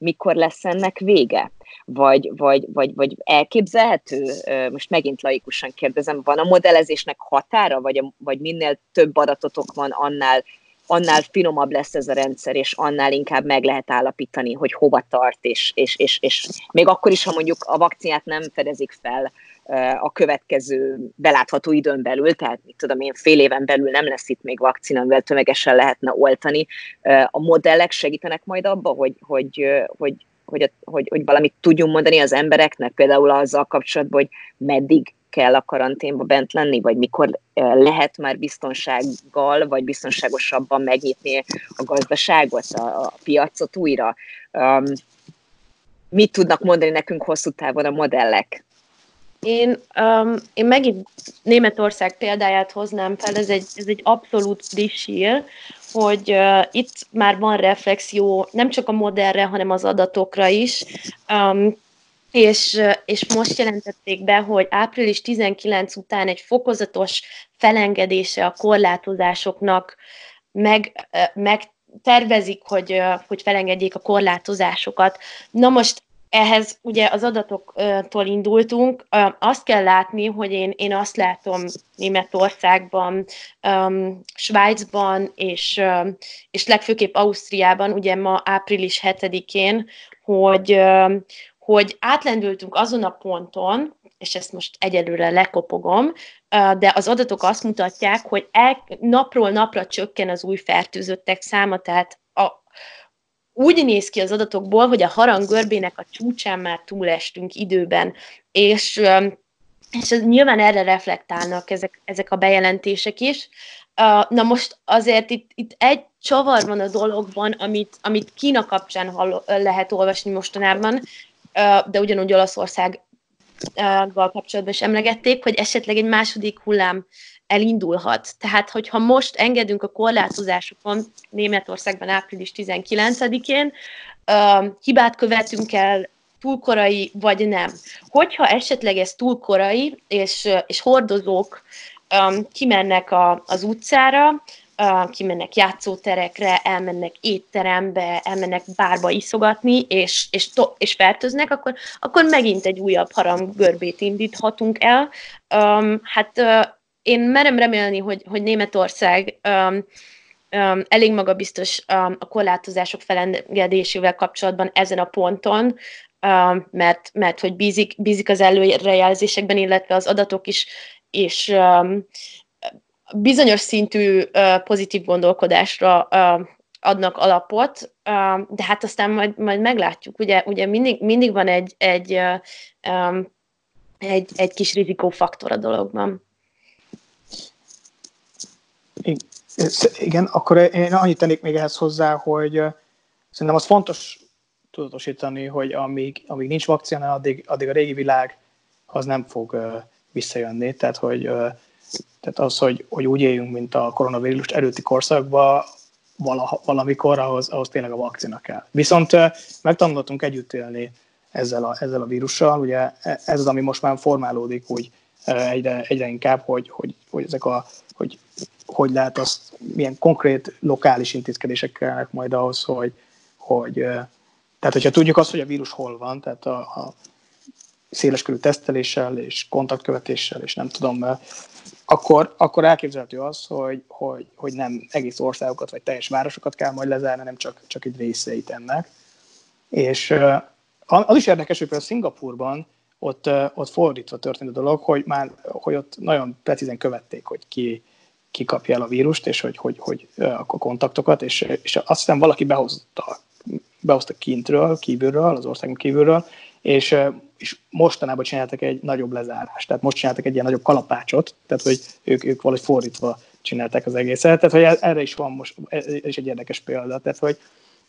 Speaker 1: mikor lesz ennek vége? Vagy, vagy, vagy, vagy elképzelhető, most megint laikusan kérdezem, van a modellezésnek határa, vagy, a, vagy minél több adatotok van, annál, annál finomabb lesz ez a rendszer, és annál inkább meg lehet állapítani, hogy hova tart, és, és, és, és még akkor is, ha mondjuk a vakcinát nem fedezik fel, a következő belátható időn belül, tehát mit tudom én, fél éven belül nem lesz itt még vakcina, amivel tömegesen lehetne oltani. A modellek segítenek majd abba, hogy, hogy, hogy, hogy, hogy, hogy valamit tudjunk mondani az embereknek, például azzal kapcsolatban, hogy meddig kell a karanténba bent lenni, vagy mikor lehet már biztonsággal, vagy biztonságosabban megnyitni a gazdaságot, a, a piacot újra. Um, mit tudnak mondani nekünk hosszú távon a modellek?
Speaker 2: Én, um, én megint Németország példáját hoznám fel, ez egy, ez egy abszolút friss hír, hogy uh, itt már van reflexió nem csak a modellre, hanem az adatokra is, um, és, és most jelentették be, hogy április 19 után egy fokozatos felengedése a korlátozásoknak meg, meg tervezik, hogy, hogy felengedjék a korlátozásokat. Na most ehhez ugye az adatoktól indultunk. Azt kell látni, hogy én, én azt látom Németországban, Svájcban és, és legfőképp Ausztriában, ugye ma április 7-én, hogy, hogy átlendültünk azon a ponton, és ezt most egyelőre lekopogom, de az adatok azt mutatják, hogy el, napról napra csökken az új fertőzöttek száma, tehát úgy néz ki az adatokból, hogy a harang görbének a csúcsán már túlestünk időben, és, és ez, nyilván erre reflektálnak ezek, ezek a bejelentések is. Na most azért itt, itt egy csavar van a dologban, amit, amit Kína kapcsán hall, lehet olvasni mostanában, de ugyanúgy Olaszországgal kapcsolatban is emlegették, hogy esetleg egy második hullám elindulhat. Tehát, hogyha most engedünk a korlátozásokon Németországban április 19-én, uh, hibát követünk el túl korai, vagy nem. Hogyha esetleg ez túl korai, és, és hordozók kimennek a, az utcára, kimennek játszóterekre, elmennek étterembe, elmennek bárba iszogatni, és, és, to- és fertőznek, akkor, akkor megint egy újabb haram görbét indíthatunk el. Um, hát uh, én merem remélni, hogy, hogy Németország um, um, elég magabiztos um, a korlátozások felengedésével kapcsolatban ezen a ponton, um, mert, mert hogy bízik, bízik az előrejelzésekben, illetve az adatok is, és um, bizonyos szintű pozitív gondolkodásra adnak alapot, de hát aztán majd, majd meglátjuk. Ugye, ugye mindig, mindig van egy, egy, egy, egy kis rizikófaktor a dologban.
Speaker 3: Igen, akkor én annyit tennék még ehhez hozzá, hogy szerintem az fontos tudatosítani, hogy amíg, amíg nincs vakcina, addig, addig a régi világ az nem fog visszajönni. Tehát, hogy, tehát az, hogy, hogy úgy éljünk, mint a koronavírus előtti korszakban, valaha, valamikor ahhoz, ahhoz tényleg a vakcina kell. Viszont megtanultunk együtt élni ezzel a, ezzel a vírussal. Ugye e, ez az, ami most már formálódik úgy egyre, egyre inkább, hogy, hogy, hogy ezek a hogy hogy lehet azt, milyen konkrét lokális intézkedések kellnek majd ahhoz, hogy, hogy tehát hogyha tudjuk azt, hogy a vírus hol van, tehát a, a széleskörű teszteléssel és kontaktkövetéssel, és nem tudom, akkor, akkor elképzelhető az, hogy, hogy, hogy nem egész országokat vagy teljes városokat kell majd lezárni, nem csak, csak egy részeit ennek. És az is érdekes, hogy például Szingapurban ott, ott fordítva történt a dolog, hogy már hogy ott nagyon precízen követték, hogy ki, ki kapja el a vírust, és hogy, hogy, hogy a kontaktokat, és, és azt hiszem valaki behozta, behozta kintről, kívülről, az országon kívülről, és, és mostanában csináltak egy nagyobb lezárást, tehát most csináltak egy ilyen nagyobb kalapácsot, tehát hogy ők, ők valahogy fordítva csinálták az egészet, tehát hogy erre is van most, ez is egy érdekes példa, tehát hogy,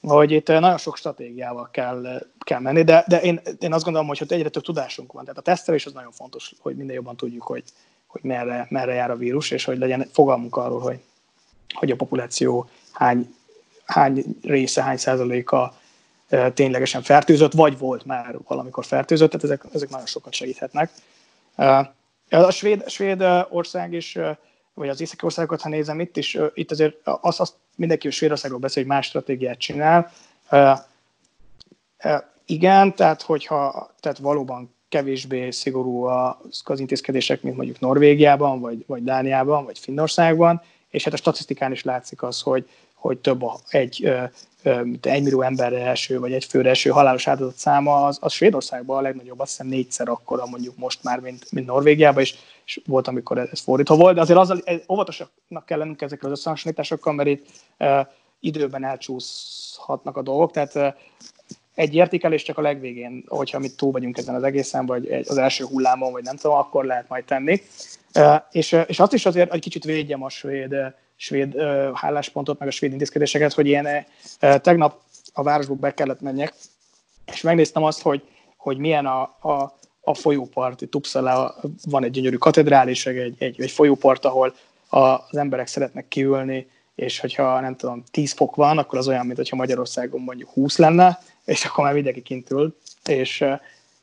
Speaker 3: hogy itt nagyon sok stratégiával kell, kell menni, de, de én, én azt gondolom, hogy ott egyre több tudásunk van. Tehát a tesztelés az nagyon fontos, hogy minden jobban tudjuk, hogy, hogy merre, merre jár a vírus, és hogy legyen fogalmunk arról, hogy, hogy a populáció hány, hány része, hány százaléka ténylegesen fertőzött, vagy volt már valamikor fertőzött, tehát ezek, ezek nagyon sokat segíthetnek. A svéd, svéd ország is, vagy az északi országokat, ha nézem itt is, itt azért azt, azt mindenki a Svédországról beszél, hogy más stratégiát csinál. Igen, tehát hogyha tehát valóban kevésbé szigorú az intézkedések, mint mondjuk Norvégiában, vagy, vagy Dániában, vagy Finnországban, és hát a statisztikán is látszik az, hogy, hogy több a, egy, egy millió emberre első, vagy egy főre első halálos áldozat száma, az, az Svédországban a legnagyobb, azt hiszem négyszer akkora mondjuk most már, mint, mint Norvégiában, és, és volt, amikor ez fordítva volt, de azért azzal óvatosaknak kell lennünk ezekkel az összehasonlításokkal, mert itt uh, időben elcsúszhatnak a dolgok, tehát uh, egy értékelés csak a legvégén, hogyha mi túl vagyunk ezen az egészen, vagy az első hullámon, vagy nem tudom, akkor lehet majd tenni. És, és azt is azért egy kicsit védjem a svéd, svéd álláspontot, meg a svéd intézkedéseket, hogy én tegnap a városból be kellett menjek, és megnéztem azt, hogy, hogy milyen a, a, a folyópart, itt van egy gyönyörű katedrális, egy, egy, egy folyópart, ahol az emberek szeretnek kiülni, és hogyha nem tudom, 10 fok van, akkor az olyan, mint hogyha Magyarországon mondjuk 20 lenne, és akkor már mindenki kint ült, és,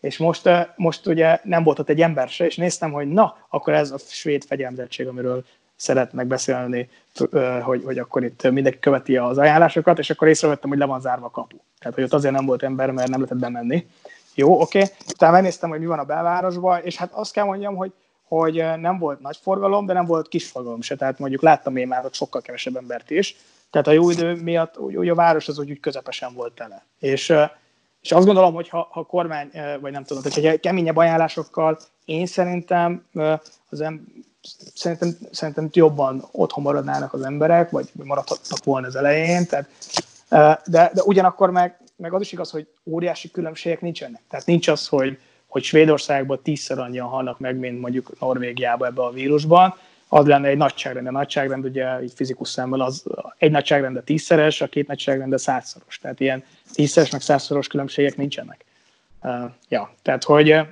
Speaker 3: és most, most ugye nem volt ott egy ember se, és néztem, hogy na, akkor ez a svéd fegyelmezettség, amiről szeretnek beszélni, hogy, hogy akkor itt mindenki követi az ajánlásokat, és akkor észrevettem, hogy le van zárva a kapu. Tehát, hogy ott azért nem volt ember, mert nem lehetett bemenni. Jó, oké. Okay. Utána megnéztem, hogy mi van a belvárosban, és hát azt kell mondjam, hogy hogy nem volt nagy forgalom, de nem volt kis forgalom se. Tehát mondjuk láttam én már ott sokkal kevesebb embert is. Tehát a jó idő miatt úgy, úgy a város az úgy, úgy közepesen volt tele. És, és azt gondolom, hogy ha, ha kormány, vagy nem tudom, hogy keményebb ajánlásokkal, én szerintem az em, szerintem, szerintem jobban otthon maradnának az emberek, vagy maradhatnak volna az elején. Tehát, de, de ugyanakkor meg, meg az is igaz, hogy óriási különbségek nincsenek. Tehát nincs az, hogy, hogy Svédországban tízszer annyian halnak meg, mint mondjuk Norvégiában ebbe a vírusban, az lenne egy nagyságrend. A nagyságrend ugye így fizikus szemmel az egy nagyságrend a tízszeres, a két nagyságrend a százszoros. Tehát ilyen tízszeres meg százszoros különbségek nincsenek. Uh, ja, tehát hogy uh,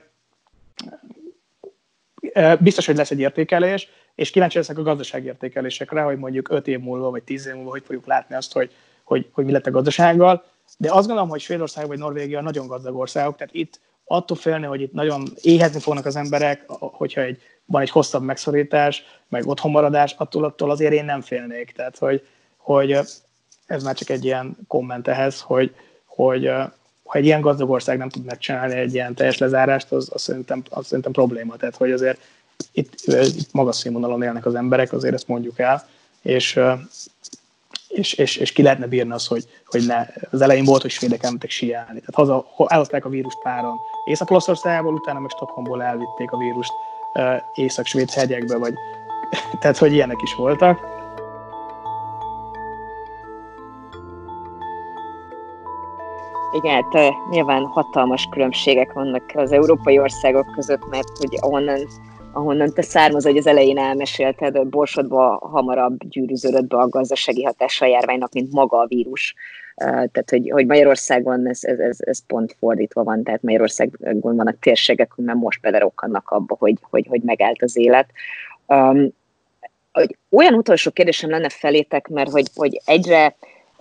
Speaker 3: biztos, hogy lesz egy értékelés, és kíváncsi leszek a gazdasági értékelésekre, hogy mondjuk 5 év múlva, vagy 10 év múlva, hogy fogjuk látni azt, hogy, hogy, hogy mi lett a gazdasággal. De azt gondolom, hogy Svédország vagy Norvégia nagyon gazdag országok, tehát itt attól félni, hogy itt nagyon éhezni fognak az emberek, hogyha egy, van egy hosszabb megszorítás, meg otthonmaradás, attól, attól azért én nem félnék. Tehát, hogy, hogy ez már csak egy ilyen komment ehhez, hogy, hogy ha egy ilyen gazdag ország nem tud megcsinálni egy ilyen teljes lezárást, az, az, szerintem, az szerintem probléma. Tehát, hogy azért itt, itt magas színvonalon élnek az emberek, azért ezt mondjuk el, és, és, és, és ki lehetne bírni az, hogy, hogy ne, az elején volt, hogy svédek elmentek siálni. Tehát haza, elhozták a vírust páron Észak-Olaszországból, utána meg Stockholmból elvitték a vírust Észak-Svéd hegyekbe, vagy tehát, hogy ilyenek is voltak.
Speaker 1: Igen, hát nyilván hatalmas különbségek vannak az európai országok között, mert hogy ahonnan, ahonnan te származol, hogy az elején elmesélted, Borsodba hamarabb gyűrűződött be a gazdasági hatása a járványnak, mint maga a vírus. Tehát, hogy, hogy Magyarországon ez, ez, ez, ez pont fordítva van, tehát Magyarországon vannak térségek, már most belerokkannak abba, hogy, hogy, hogy megállt az élet. Um, olyan utolsó kérdésem lenne felétek, mert hogy, hogy egyre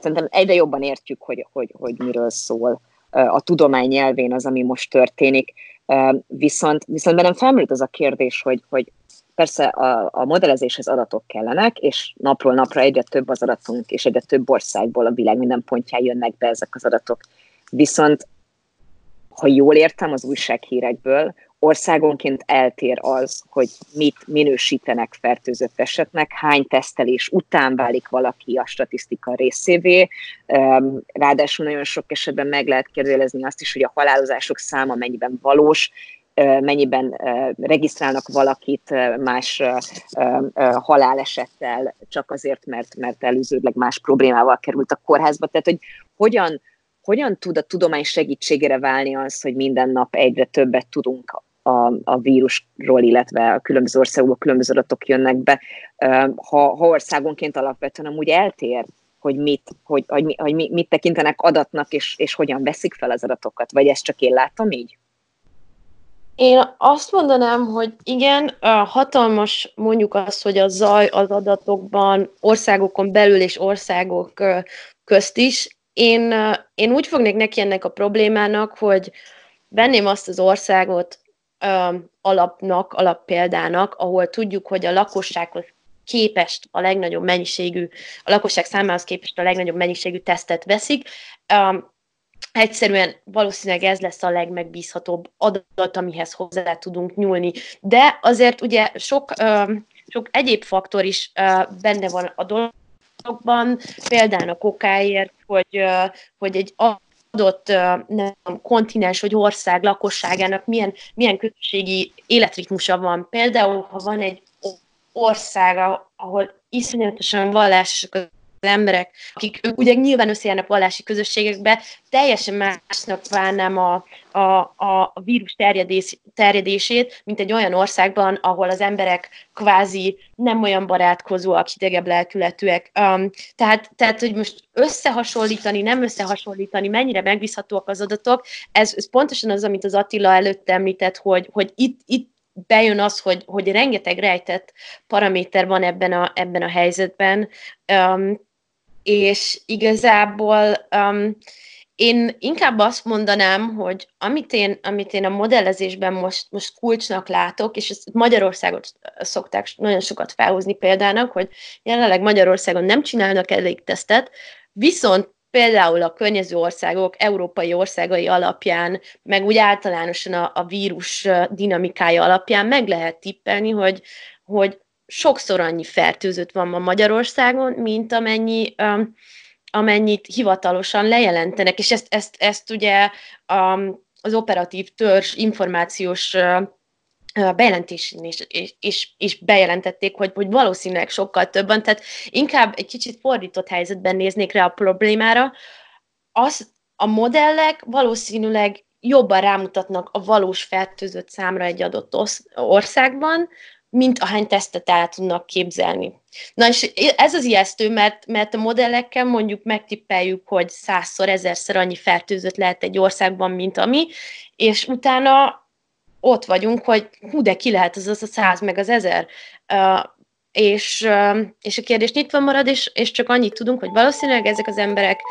Speaker 1: szerintem egyre jobban értjük, hogy, hogy, hogy miről szól a tudomány nyelvén az, ami most történik. Viszont, viszont bennem felmerült az a kérdés, hogy, hogy persze a, a modellezéshez adatok kellenek, és napról napra egyre több az adatunk, és egyre több országból a világ minden pontján jönnek be ezek az adatok. Viszont, ha jól értem az újsághírekből, országonként eltér az, hogy mit minősítenek fertőzött esetnek, hány tesztelés után válik valaki a statisztika részévé. Ráadásul nagyon sok esetben meg lehet kérdőjelezni azt is, hogy a halálozások száma mennyiben valós, mennyiben regisztrálnak valakit más halálesettel, csak azért, mert, mert előződleg más problémával került a kórházba. Tehát, hogy hogyan, hogyan tud a tudomány segítségére válni az, hogy minden nap egyre többet tudunk a, a vírusról, illetve a különböző országokból különböző adatok jönnek be, ha, ha országonként alapvetően amúgy eltér, hogy mit, hogy, hogy, hogy mit tekintenek adatnak, és, és hogyan veszik fel az adatokat, vagy ezt csak én látom így?
Speaker 2: Én azt mondanám, hogy igen, hatalmas mondjuk azt, hogy a zaj az adatokban országokon belül és országok közt is. Én, én úgy fognék neki ennek a problémának, hogy venném azt az országot, alapnak, alappéldának, ahol tudjuk, hogy a lakossághoz képest a legnagyobb mennyiségű, a lakosság számához képest a legnagyobb mennyiségű tesztet veszik. Um, egyszerűen valószínűleg ez lesz a legmegbízhatóbb adat, amihez hozzá tudunk nyúlni. De azért ugye sok, um, sok egyéb faktor is uh, benne van a dologban, például a kokáért, hogy, hogy egy adott nem, kontinens vagy ország lakosságának milyen, milyen közösségi életritmusa van. Például, ha van egy ország, ahol iszonyatosan vallásosak emberek, akik ugye nyilván összejárnak vallási közösségekbe, teljesen másnak várnám a, a, a vírus terjedés, terjedését, mint egy olyan országban, ahol az emberek kvázi nem olyan barátkozóak, hidegebb lelkületűek. Um, tehát, tehát, hogy most összehasonlítani, nem összehasonlítani, mennyire megbízhatóak az adatok, ez, ez pontosan az, amit az Attila előtt említett, hogy, hogy itt, itt bejön az, hogy, hogy rengeteg rejtett paraméter van ebben a, ebben a helyzetben, um, és igazából um, én inkább azt mondanám, hogy amit én, amit én a modellezésben most, most kulcsnak látok, és ezt Magyarországot szokták nagyon sokat felhúzni példának, hogy jelenleg Magyarországon nem csinálnak elég tesztet, viszont például a környező országok, európai országai alapján, meg úgy általánosan a, a vírus dinamikája alapján meg lehet tippelni, hogy, hogy sokszor annyi fertőzött van ma Magyarországon, mint amennyi, um, amennyit hivatalosan lejelentenek, és ezt, ezt, ezt ugye um, az operatív törzs információs uh, bejelentésén is, is, is, is bejelentették, hogy, hogy valószínűleg sokkal többen, tehát inkább egy kicsit fordított helyzetben néznék rá a problémára. Az, a modellek valószínűleg jobban rámutatnak a valós fertőzött számra egy adott országban, mint ahány tesztet el tudnak képzelni. Na és ez az ijesztő, mert, mert a modellekkel mondjuk megtippeljük, hogy százszor, ezerszer annyi fertőzött lehet egy országban, mint ami, és utána ott vagyunk, hogy hú, de ki lehet az az a száz meg az ezer. és, és a kérdés nyitva marad, és, és csak annyit tudunk, hogy valószínűleg ezek az emberek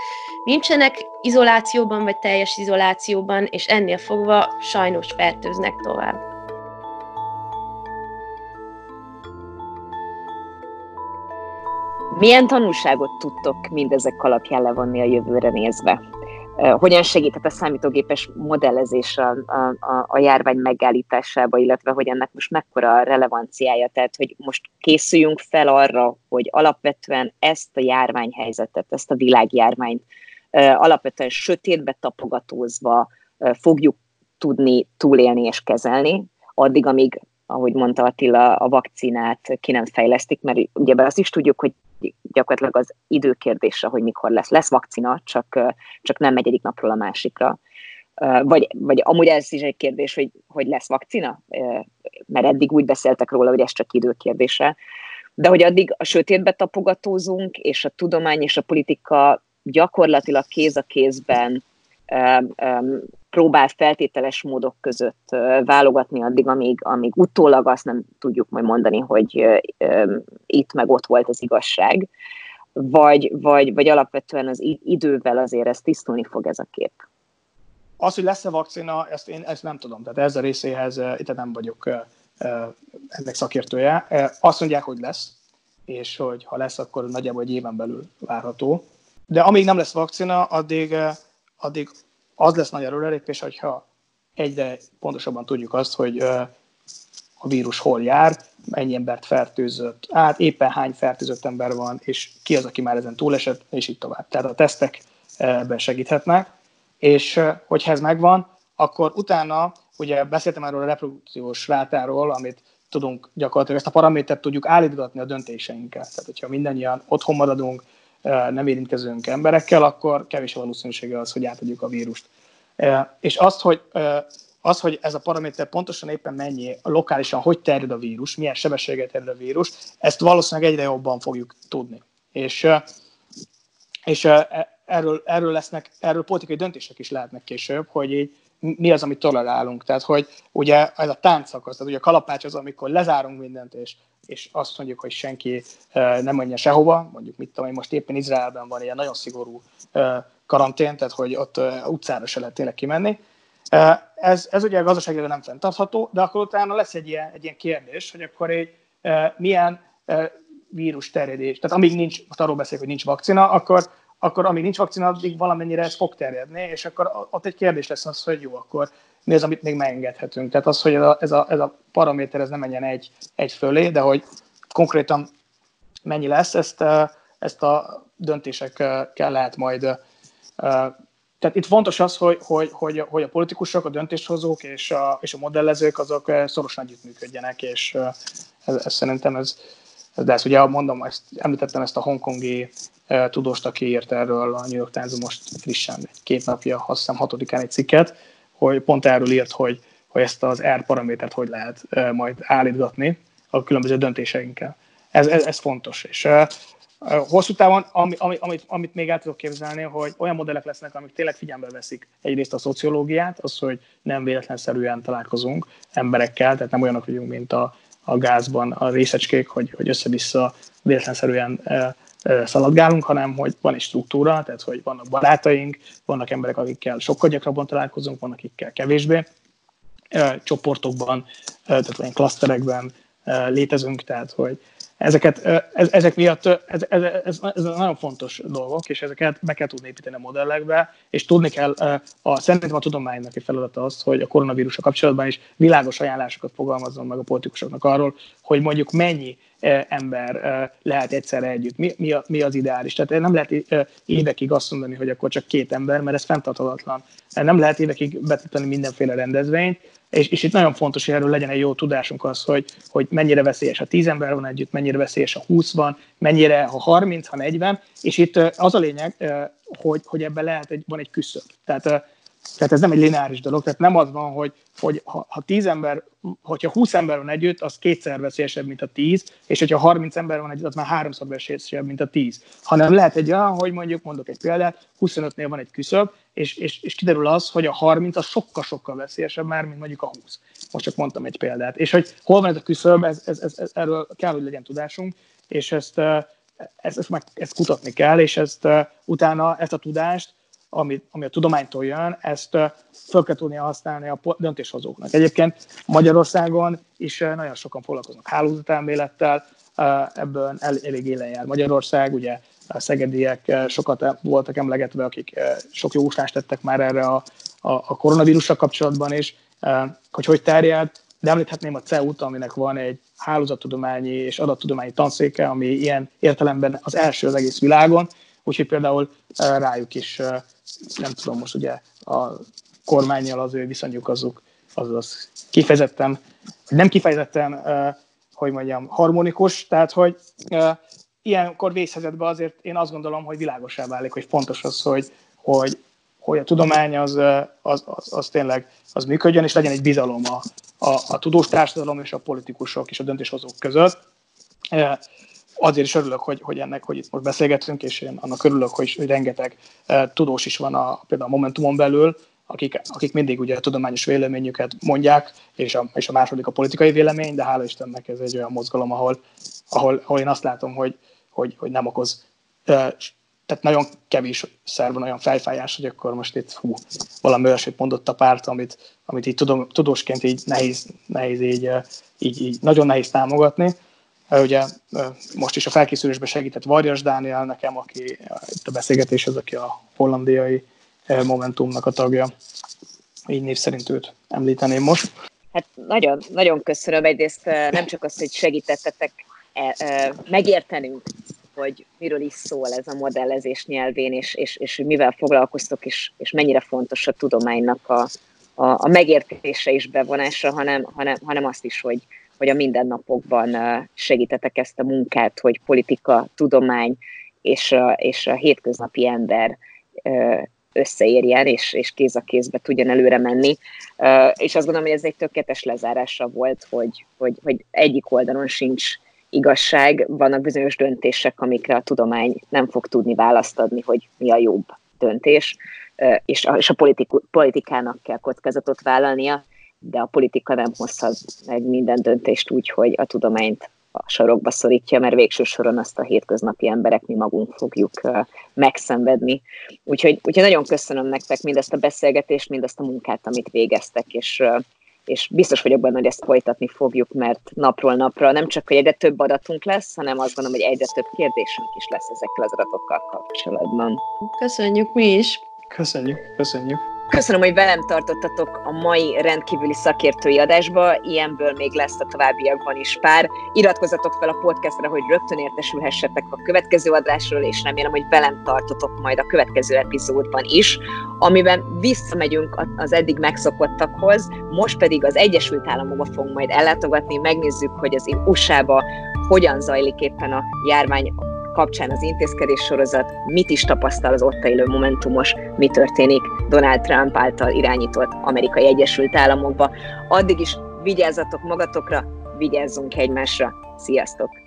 Speaker 2: nincsenek izolációban, vagy teljes izolációban, és ennél fogva sajnos fertőznek tovább.
Speaker 1: Milyen tanulságot tudtok mindezek alapján levonni a jövőre nézve? hogyan segíthet a számítógépes modellezés a, a, a járvány megállításába, illetve hogy ennek most mekkora a relevanciája, tehát hogy most készüljünk fel arra, hogy alapvetően ezt a járványhelyzetet, ezt a világjárványt alapvetően sötétbe tapogatózva fogjuk tudni túlélni és kezelni, addig, amíg, ahogy mondta Attila, a vakcinát ki nem fejlesztik, mert ugye azt is tudjuk, hogy gyakorlatilag az időkérdése, hogy mikor lesz. Lesz vakcina, csak, csak nem egyik napról a másikra. Vagy, vagy amúgy ez is egy kérdés, hogy, hogy lesz vakcina, mert eddig úgy beszéltek róla, hogy ez csak időkérdése. De hogy addig a sötétbe tapogatózunk, és a tudomány és a politika gyakorlatilag kéz a kézben próbál feltételes módok között válogatni addig, amíg, amíg utólag azt nem tudjuk majd mondani, hogy itt meg ott volt az igazság, vagy, vagy, vagy alapvetően az idővel azért ez tisztulni fog ez a kép.
Speaker 3: Az, hogy lesz-e vakcina, ezt én ezt nem tudom. Tehát ez a részéhez itt nem vagyok ennek szakértője. Azt mondják, hogy lesz, és hogy ha lesz, akkor nagyjából egy éven belül várható. De amíg nem lesz vakcina, addig, addig az lesz nagy előrelépés, hogyha egyre pontosabban tudjuk azt, hogy a vírus hol jár, mennyi embert fertőzött át, éppen hány fertőzött ember van, és ki az, aki már ezen túlesett, és így tovább. Tehát a tesztek ebben segíthetnek, és hogyha ez megvan, akkor utána, ugye beszéltem erről a reprodukciós rátáról, amit tudunk gyakorlatilag, ezt a paramétert tudjuk állítgatni a döntéseinkkel. Tehát, hogyha mindannyian otthon maradunk, nem érintkezünk emberekkel, akkor kevés a valószínűsége az, hogy átadjuk a vírust. És azt, hogy, az, hogy ez a paraméter pontosan éppen mennyi, lokálisan hogy terjed a vírus, milyen sebességgel terjed a vírus, ezt valószínűleg egyre jobban fogjuk tudni. És, és e, erről, erről, lesznek, erről politikai döntések is lehetnek később, hogy így mi az, amit tolerálunk. Tehát, hogy ugye ez a táncszakasz, tehát ugye a kalapács az, amikor lezárunk mindent, és és azt mondjuk, hogy senki nem menjen sehova, mondjuk mit tudom most éppen Izraelben van ilyen nagyon szigorú karantén, tehát hogy ott utcára se lehet tényleg kimenni. Ez, ez ugye gazdaságilag nem fenntartható, de akkor utána lesz egy ilyen, egy ilyen kérdés, hogy akkor egy milyen vírus terjedés, tehát amíg nincs, most arról beszélek, hogy nincs vakcina, akkor, akkor amíg nincs vakcina, addig valamennyire ez fog terjedni, és akkor ott egy kérdés lesz az, hogy jó, akkor mi az, amit még megengedhetünk. Tehát az, hogy ez a, ez a, ez a paraméter ez nem menjen egy, egy fölé, de hogy konkrétan mennyi lesz, ezt, ezt a döntésekkel lehet majd tehát itt fontos az, hogy, hogy, hogy, hogy a politikusok, a döntéshozók és a, és a modellezők azok szorosan együttműködjenek, és ez, ez szerintem ez, de ezt ugye mondom, ezt, említettem ezt a hongkongi tudóst, aki írt erről a New York Times most frissen, két napja, azt hiszem hatodikán egy cikket, hogy pont erről írt, hogy, hogy ezt az R paramétert hogy lehet majd állítgatni a különböző döntéseinkkel. Ez, ez, ez fontos. És hosszú távon, ami, ami, amit, amit még el tudok képzelni, hogy olyan modellek lesznek, amik tényleg figyelembe veszik egyrészt a szociológiát, az, hogy nem véletlenszerűen találkozunk emberekkel, tehát nem olyanok vagyunk, mint a, a gázban a részecskék, hogy, hogy össze-vissza véletlenszerűen szaladgálunk, hanem hogy van egy struktúra, tehát hogy vannak barátaink, vannak emberek, akikkel sokkal gyakrabban találkozunk, vannak akikkel kevésbé, csoportokban, tehát olyan klaszterekben létezünk, tehát hogy ezeket, ez, ezek miatt ez, ez, ez, ez nagyon fontos dolgok, és ezeket be kell tudni építeni a modellekbe, és tudni kell, a, szerintem a tudománynak egy feladata az, hogy a koronavírusra kapcsolatban is világos ajánlásokat fogalmazzon meg a politikusoknak arról, hogy mondjuk mennyi ember lehet egyszerre együtt, mi, mi, a, mi az ideális. Tehát nem lehet évekig azt mondani, hogy akkor csak két ember, mert ez fenntarthatatlan. Nem lehet évekig betiltani mindenféle rendezvényt, és, és itt nagyon fontos, hogy erről legyen egy jó tudásunk az, hogy, hogy mennyire veszélyes, ha 10 ember van együtt, mennyire veszélyes, ha 20 van, mennyire, ha 30, ha 40, és itt az a lényeg, hogy, hogy ebben lehet, egy, van egy küszöb. Tehát Tehát ez nem egy lineáris dolog, tehát nem az van, hogy, hogy ha, ha 10 ember, hogyha 20 ember van együtt, az kétszer veszélyesebb, mint a 10, és hogyha 30 ember van együtt, az már háromszor veszélyesebb, mint a 10. Hanem lehet egy olyan, hogy mondjuk, mondok egy példát, 25-nél van egy küszöb, és, és, és kiderül az, hogy a 30 az sokkal-sokkal veszélyesebb már, mint mondjuk a 20. Most csak mondtam egy példát. És hogy hol van ez a küszöb, ez, ez, ez, ez, erről kell, hogy legyen tudásunk, és ezt, ezt, ezt, meg, ezt kutatni kell, és ezt utána ezt a tudást ami, ami a tudománytól jön, ezt fel kell tudnia használni a döntéshozóknak. Egyébként Magyarországon is nagyon sokan foglalkoznak hálózatelmélettel, ebből el, elég élen jár Magyarország, ugye a szegediek sokat voltak emlegetve, akik sok jóslást tettek már erre a, a, a koronavírussal kapcsolatban is, hogy hogy terjed, de említhetném a CEU-t, aminek van egy hálózattudományi és adattudományi tanszéke, ami ilyen értelemben az első az egész világon, úgyhogy például rájuk is nem tudom most ugye a kormányjal az ő viszonyuk azok, az, az kifejezetten, nem kifejezetten, hogy mondjam, harmonikus, tehát hogy ilyenkor vészhelyzetben azért én azt gondolom, hogy világosá válik, hogy fontos az, hogy, hogy, hogy a tudomány az, az, az, az tényleg az működjön, és legyen egy bizalom a, a, a tudós társadalom és a politikusok és a döntéshozók között azért is örülök, hogy, hogy ennek, hogy itt most beszélgetünk, és én annak örülök, hogy, hogy rengeteg uh, tudós is van a, például a Momentumon belül, akik, akik mindig ugye a tudományos véleményüket mondják, és a, és a második a politikai vélemény, de hála Istennek ez egy olyan mozgalom, ahol, ahol, ahol én azt látom, hogy, hogy, hogy nem okoz uh, tehát nagyon kevés szerv olyan fejfájás, hogy akkor most itt hú, valami olyasmit mondott a párt, amit, amit így tudom, tudósként így nehéz, nehéz így, így, így, nagyon nehéz támogatni. Ugye most is a felkészülésben segített Varjas Dániel nekem, aki itt a beszélgetéshez, aki a hollandiai Momentumnak a tagja. Így név szerint őt említeném most.
Speaker 1: Hát nagyon, nagyon köszönöm egyrészt nem csak azt, hogy segítettetek e, megértenünk, hogy miről is szól ez a modellezés nyelvén, és, és, és hogy mivel foglalkoztok, és, és mennyire fontos a tudománynak a, a, a megértése és bevonása, hanem, hanem, hanem azt is, hogy, hogy a mindennapokban segítetek ezt a munkát, hogy politika, tudomány és a, és a hétköznapi ember összeérjen, és, és kéz a kézbe tudjon előre menni. És azt gondolom, hogy ez egy tökéletes lezárása volt, hogy, hogy, hogy egyik oldalon sincs igazság, vannak bizonyos döntések, amikre a tudomány nem fog tudni választ adni, hogy mi a jobb döntés, és a, és a politikának kell kockázatot vállalnia, de a politika nem hozhat meg minden döntést úgy, hogy a tudományt a sarokba szorítja, mert végső soron azt a hétköznapi emberek mi magunk fogjuk uh, megszenvedni. Úgyhogy, úgyhogy nagyon köszönöm nektek mindezt a beszélgetést, mindezt a munkát, amit végeztek, és, uh, és biztos vagyok benne, hogy ezt folytatni fogjuk, mert napról napra nem csak, hogy egyre több adatunk lesz, hanem azt gondolom, hogy egyre több kérdésünk is lesz ezekkel az adatokkal kapcsolatban.
Speaker 2: Köszönjük mi is!
Speaker 3: Köszönjük, köszönjük!
Speaker 1: Köszönöm, hogy velem tartottatok a mai rendkívüli szakértői adásba, ilyenből még lesz a továbbiakban is pár. Iratkozzatok fel a podcastra, hogy rögtön értesülhessetek a következő adásról, és remélem, hogy velem tartotok majd a következő epizódban is, amiben visszamegyünk az eddig megszokottakhoz, most pedig az Egyesült Államokba fogunk majd ellátogatni, megnézzük, hogy az USA-ba hogyan zajlik éppen a járvány kapcsán az intézkedés sorozat, mit is tapasztal az ott élő momentumos, mi történik Donald Trump által irányított Amerikai Egyesült Államokba. Addig is vigyázzatok magatokra, vigyázzunk egymásra. Sziasztok!